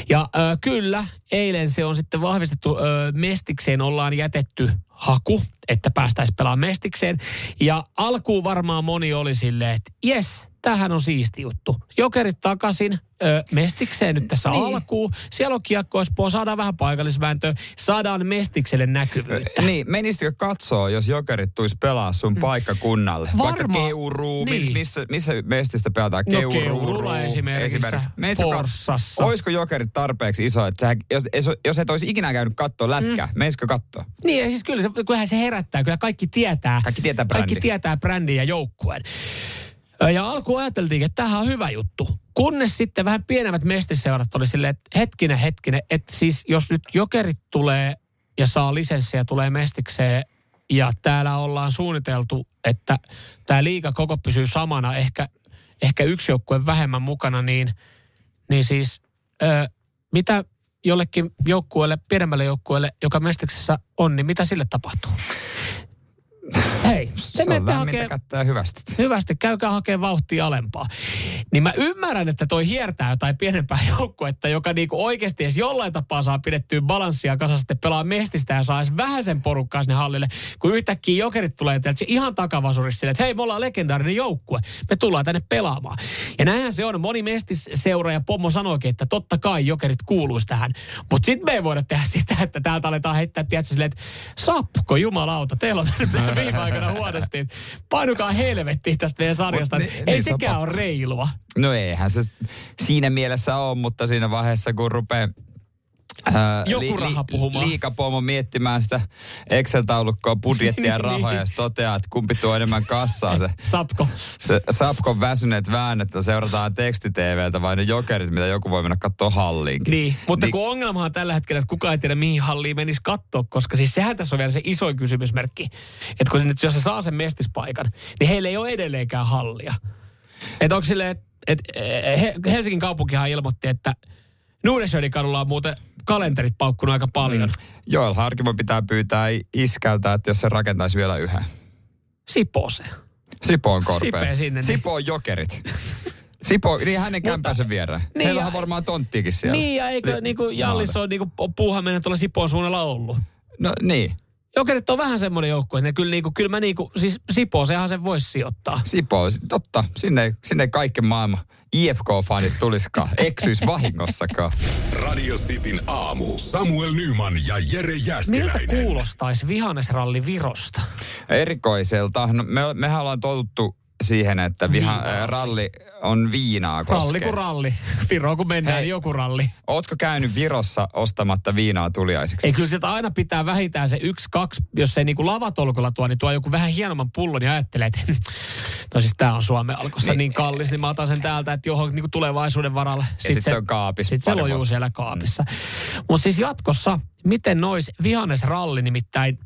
Ja ö, kyllä, eilen se on sitten vahvistettu, ö, mestikseen ollaan jätetty haku, että päästäisiin pelaamaan mestikseen. Ja alkuun varmaan moni oli silleen, että jes, tämähän on siisti juttu. Jokerit takaisin, ö, mestikseen nyt tässä niin. alkuun. Siellä on kiekko Espoo, saadaan vähän paikallisvääntöä, saadaan mestikselle näkyvyyttä. Niin, menisikö katsoa, jos Jokerit tulisi pelaa sun paikkakunnalle? Vaikka Varmaan. Keuruu, Niin. niin. missä, missä mestistä pelataan? No Keuruu, esimerkiksi, kat- Forssassa. Olisiko Jokerit tarpeeksi iso, että sä, jos, jos, et olisi ikinä käynyt katsoa lätkää, mm. menisikö katsoa? Niin, ja siis kyllä se, kyllähän se herättää. Kyllä kaikki tietää. Kaikki tietää Kaikki brändin. tietää brändin ja joukkueen. Ja alkuun ajateltiin, että tämähän on hyvä juttu. Kunnes sitten vähän pienemmät mestiseurat oli silleen, että hetkinen, hetkinen, että siis jos nyt jokerit tulee ja saa lisenssiä tulee mestikseen ja täällä ollaan suunniteltu, että tämä liiga koko pysyy samana, ehkä, ehkä yksi joukkue vähemmän mukana, niin, niin siis ö, mitä jollekin joukkueelle, pienemmälle joukkueelle, joka mestiksessä on, niin mitä sille tapahtuu? Hei, te Se on menette hakee hyvästi. hyvästi, käykää hakemaan vauhtia alempaa. Niin mä ymmärrän, että toi hiertää jotain pienempää joukkuetta, joka niinku oikeasti edes jollain tapaa saa pidettyä balanssia kasassa, sitten pelaa mestistä ja saa edes vähän sen porukkaa sinne hallille, kun yhtäkkiä jokerit tulee täältä ihan takavasurissa silleen, että hei, me ollaan legendaarinen joukkue, me tullaan tänne pelaamaan. Ja näinhän se on, moni mestisseura ja pommo sanoikin, että totta kai jokerit kuuluisi tähän. Mutta sitten me ei voida tehdä sitä, että täältä aletaan heittää, tiedätkö, silleen, että sapko jumalauta, teillä on viime aikana huonosti, että painukaa helvettiin tästä meidän sarjasta. Ni- ei niin se on sekään ole reilua. No eihän se siinä mielessä ole, mutta siinä vaiheessa kun rupeaa ää, Joku raha puhumaan. liikapomo miettimään sitä Excel-taulukkoa, budjettia ja Niin. rahoja ja toteaa, että kumpi tuo enemmän kassaa se. Sapko. Se Sapkon väsyneet väännöt, että seurataan tekstiteeveltä vai ne jokerit, mitä joku voi mennä katsoa halliinkin. Niin, mutta kun ongelmahan on tällä hetkellä, että kukaan ei tiedä mihin halliin menisi katsoa, koska siis sehän tässä on vielä se isoin kysymysmerkki. Että kun nyt jos se saa sen mestispaikan, niin heillä ei ole edelleenkään hallia. Että onko silleen, että et, He- Helsingin kaupunkihan ilmoitti, että Nuudesjödin kadulla on muuten kalenterit paukkunut aika paljon. Mm. Joel Harkimo pitää pyytää iskältä, että jos se rakentaisi vielä yhden. Sipooseen. Sipoon korpeen. Sipeen sinne, niin. Sipoon jokerit. Sipo, niin hänen kämpänsä viereen. Niin Heillä on varmaan tonttiikin siellä. Niin, ja eikö niin kuin Jallis on niin kuin puuhaminen tuolla Sipoon suunnalla ollut? No niin. Jokerit on vähän semmoinen joukkue, että ne kyllä, niinku, kyllä mä niinku, siis Sipo, sehän sen voisi sijoittaa. Sipo, totta. Sinne, sinne ei kaikki maailman IFK-fanit tulisikaan. Eksyis vahingossakaan. Radio Cityn aamu. Samuel Nyman ja Jere Miltä Jäskeläinen. kuulostaisi vihannesralli Virosta? Erikoiselta. No, me, mehän ollaan totuttu siihen, että viha, ää, ralli on viinaa koskee. Ralli kuin ralli. Viro kun mennään, Hei. niin joku ralli. Ootko käynyt Virossa ostamatta viinaa tuliaiseksi? Ei kyllä sieltä aina pitää vähintään se yksi, kaksi, jos ei niinku lavatolkulla tuo, niin tuo joku vähän hienomman pullon ja ajattelee, että no siis tää on Suomen alkossa niin, niin kallis, niin mä otan sen täältä, että johon niinku tulevaisuuden varalle. sit se on kaapissa Sitten se lojuu siellä kaapissa. Mm. Mutta siis jatkossa, miten nois vihannesralli nimittäin,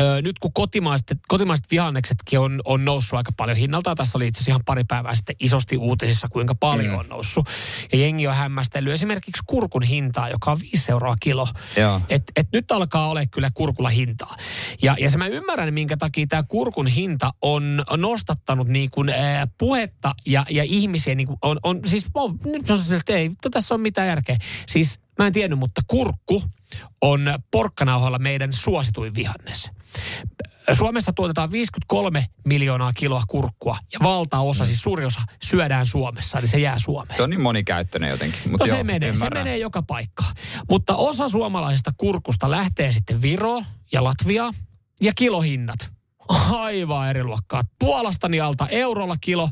Öö, nyt kun kotimaiset, kotimaiset vihanneksetkin on, on noussut aika paljon hinnalta, tässä oli itse asiassa ihan pari päivää sitten isosti uutisissa, kuinka paljon mm. on noussut. Ja jengi on hämmästellyt esimerkiksi kurkun hintaa, joka on 5 euroa kilo. Joo. Et, et nyt alkaa olla kyllä kurkulla hintaa. Ja, ja se mä ymmärrän, minkä takia tämä kurkun hinta on nostattanut niin kuin, ää, puhetta ja, ja ihmisiä. Niin kuin on, on, siis on, nyt on se, että ei, to, tässä on mitään järkeä. Siis mä en tiennyt, mutta kurkku on porkkanauhalla meidän suosituin vihannes. Suomessa tuotetaan 53 miljoonaa kiloa kurkkua ja valtaosa, siis suuri osa, syödään Suomessa, eli se jää Suomeen. Se on niin monikäyttöinen jotenkin. Mut No joo, se menee, se menee joka paikkaan. Mutta osa suomalaisesta kurkusta lähtee sitten Viro ja Latvia ja kilohinnat. Aivan eri luokkaa. Puolastani alta eurolla kilo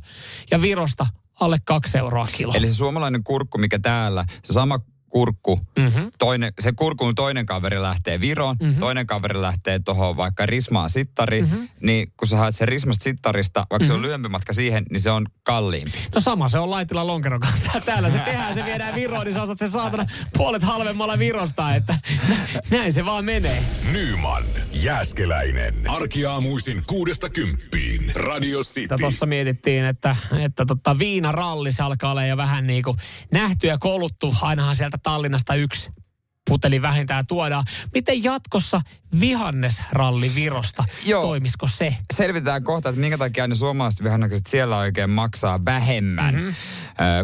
ja Virosta alle kaksi euroa kilo. Eli se suomalainen kurkku, mikä täällä, se sama kurkku, mm-hmm. toinen, se kurkun toinen kaveri lähtee Viroon, mm-hmm. toinen kaveri lähtee tuohon vaikka Rismaan sittariin, mm-hmm. niin kun sä haet sen Rismasta sittarista, vaikka mm-hmm. se on lyhyempi matka siihen, niin se on kalliimpi. No sama se on Laitila Lonkeron kanssa. Täällä se tehdään, se viedään Viroon, niin sä ostat sen saatana puolet halvemmalla Virosta, että näin se vaan menee. Nyman, Jääskeläinen. Arkiaamuisin kuudesta kymppiin. Radio City. Tuossa mietittiin, että, että tota, viinaralli se alkaa olla jo vähän niin kuin nähty ja koluttu. Ainahan sieltä Tallinnasta yksi puteli vähintään tuodaan. Miten jatkossa vihannesralli Virosta? Joo. Toimisiko se? Selvitetään kohta, että minkä takia ne suomalaiset vihannekset siellä oikein maksaa vähemmän mm-hmm.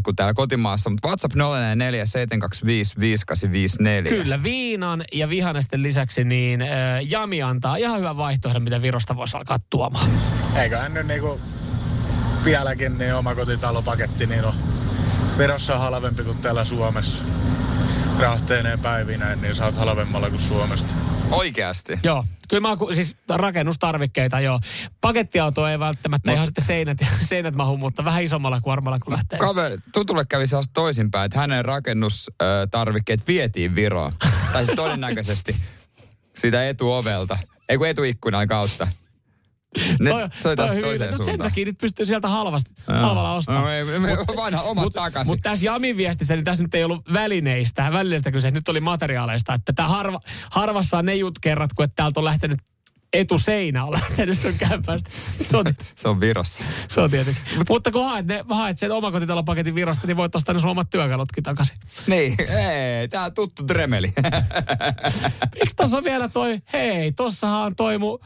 kuin täällä kotimaassa. Mutta WhatsApp 044 725 5854. Kyllä, viinan ja vihannesten lisäksi niin äh, Jami antaa ihan hyvän vaihtoehdon, mitä Virosta voisi alkaa tuomaan. Eiköhän nyt niinku vieläkin niin omakotitalopaketti niin on Virossa on halvempi kuin täällä Suomessa. Rahteineen päivineen, niin saat halvemmalla kuin Suomesta. Oikeasti. Joo, kyllä mä ku- siis rakennustarvikkeita joo. Pakettiauto ei välttämättä Mut- ihan sitten seinät, seinät mahu, mutta vähän isommalla kuormalla kun lähtee. Kaveri, tutulle kävi se toisinpäin, että hänen rakennustarvikkeet vietiin Viroon. tai siis todennäköisesti siitä etuovelta. Ei kun etuikkunan kautta. Ne Toi- oli taas toi toiseen No Sen takia nyt pystyy sieltä halvasti, Joo. halvalla ostamaan. No ei, me, me, vanha oma takaisin. Mutta tässä Jamin viestissä, niin tässä nyt ei ollut välineistä, välineistä kyse, nyt oli materiaaleista. Että tää harva, harvassa on ne jut kerrat, kun että täältä on lähtenyt etuseinä on lähtenyt sun kämpästä. Se on, se on Virossa. se on tietenkin. Mutta kun haet, ne, haet sen omakotitalopaketin Virosta, niin voit ostaa ne sun omat työkalutkin takaisin. Niin, ei, tää on tuttu tremeli. Miksi tuossa on vielä toi, hei, tossahan on toi mun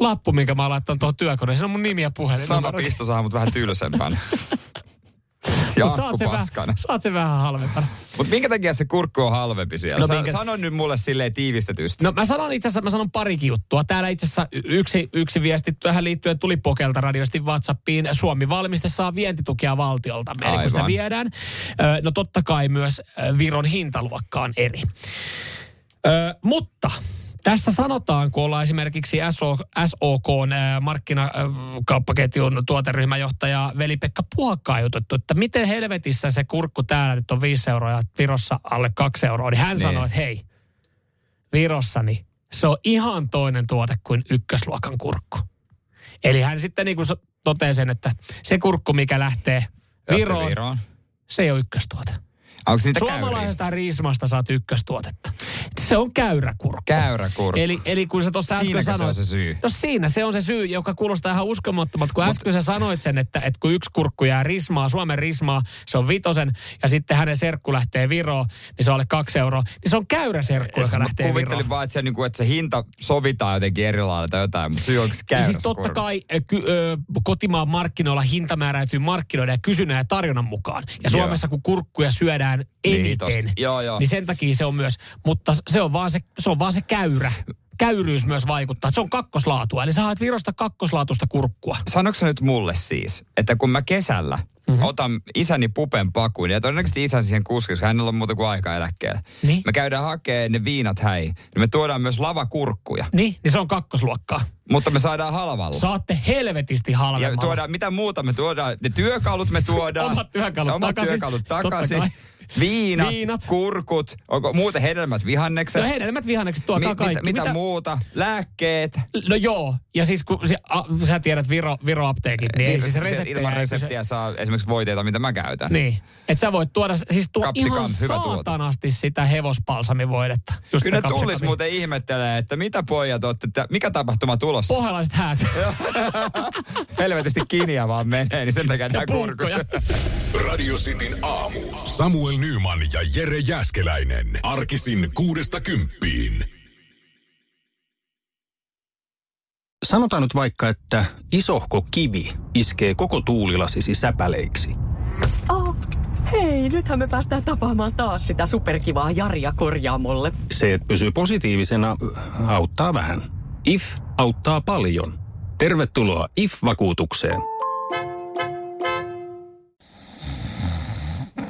lappu, minkä mä oon laittanut tuohon työkoneeseen. Se on mun nimi ja puhelin. Sama pisto saa mut vähän tylsempään. ja Mut saat sen, vähän, saat sen vähän halvempana. Mutta minkä takia se kurkku on halvempi siellä? No minkä- Sano nyt mulle silleen tiivistetysti. No mä sanon itse asiassa, mä sanon parikin juttua. Täällä itse asiassa yksi, yksi viesti tähän liittyen tuli Pokelta radiosti WhatsAppiin. Suomi valmiste saa vientitukia valtiolta, eli kun sitä viedään. No totta kai myös Viron hintaluokka on eri. Ö, mutta tässä sanotaan, kun ollaan esimerkiksi SO, SOK markkinakauppaketjun tuoteryhmäjohtaja Veli-Pekka Puokkaa jutettu, että miten helvetissä se kurkku täällä nyt on 5 euroa ja Virossa alle 2 euroa. Niin hän Niin. sanoi, että hei, Virossa niin se on ihan toinen tuote kuin ykkösluokan kurkku. Eli hän sitten niin kuin toteaa sen, että se kurkku, mikä lähtee Viroon, Viroon. se ei ole ykköstuote. Onko niitä käyriä? Suomalaisesta riismasta saat ykköstuotetta. Se on käyräkurkku. Käyräkurkku. Eli, eli kun sä tuossa äsken Siinäkö se on sanoit... se syy? No siinä se on se syy, joka kuulostaa ihan uskomattomalta. Kun äsken sä sanoit sen, että, että kun yksi kurkku jää rismaa, Suomen rismaa, se on vitosen, ja sitten hänen serkku lähtee Viroon, niin se on alle kaksi euroa. Niin se on käyräserkku, joka lähtee Viroon. kuvittelin vaan, että se, niinku, että se hinta sovitaan jotenkin eri lailla tai jotain, mutta syy onko se Ja käyräs siis totta kai ky, ö, kotimaan markkinoilla hinta määräytyy markkinoiden ja kysynnän ja tarjonnan mukaan. Ja Joo. Suomessa kun kurkkuja syödään Niin, eniten, tosta. Joo, joo. niin sen takia se on myös, mutta se on vaan se, se, on vaan se käyrä. Käyryys myös vaikuttaa. Se on kakkoslaatua. Eli sä haet Virosta kakkoslaatusta kurkkua. Sanoiko sä nyt mulle siis, että kun mä kesällä Mhm. mm-hmm. otan isäni pupen pakuun, ja todennäköisesti isä siihen kuskiksi, hänellä on muuta kuin aika eläkkeellä. Niin. Me käydään hakemaan ne viinat häi, niin me tuodaan myös lavakurkkuja. Niin, niin se on kakkosluokkaa. Mutta me saadaan halvalla. Saatte helvetisti ja halvemmalla. tuodaan, mitä muuta me tuodaan? Ne työkalut me tuodaan. Omat työkalut Omat takaisin. työkalut Totta takaisin. Viinat, Viinat. kurkut, onko muuten hedelmät, vihannekset? No hedelmät, vihannekset, tuokaa Mi- kaikki. Mitä, mitä, muuta? Lääkkeet. No joo, ja siis kun sä, a, sä tiedät Viro, Viro-apteekit, niin, ei siis se reseptejä. ilman eikä se- reseptiä saa esimerkiksi voiteita, mitä mä käytän. Niin. Että sä voit tuoda siis tuo Capsicum, ihan saatanasti sitä hevospalsamivoidetta. Just Kyllä tullis muuten ihmettelee, että mitä pojat olette, että mikä tapahtuma tulossa? Pohjalaiset häät. Helvetisti kiinniä vaan menee, niin sen takia nämä kurkut. Radio Cityn aamu. Samuel Nyman ja Jere Jäskeläinen. Arkisin kuudesta kymppiin. Sanotaan nyt vaikka, että isohko kivi iskee koko tuulilasisi säpäleiksi. Oh, hei, nythän me päästään tapaamaan taas sitä superkivaa Jaria korjaamolle. Se, että pysyy positiivisena, auttaa vähän. IF auttaa paljon. Tervetuloa IF-vakuutukseen.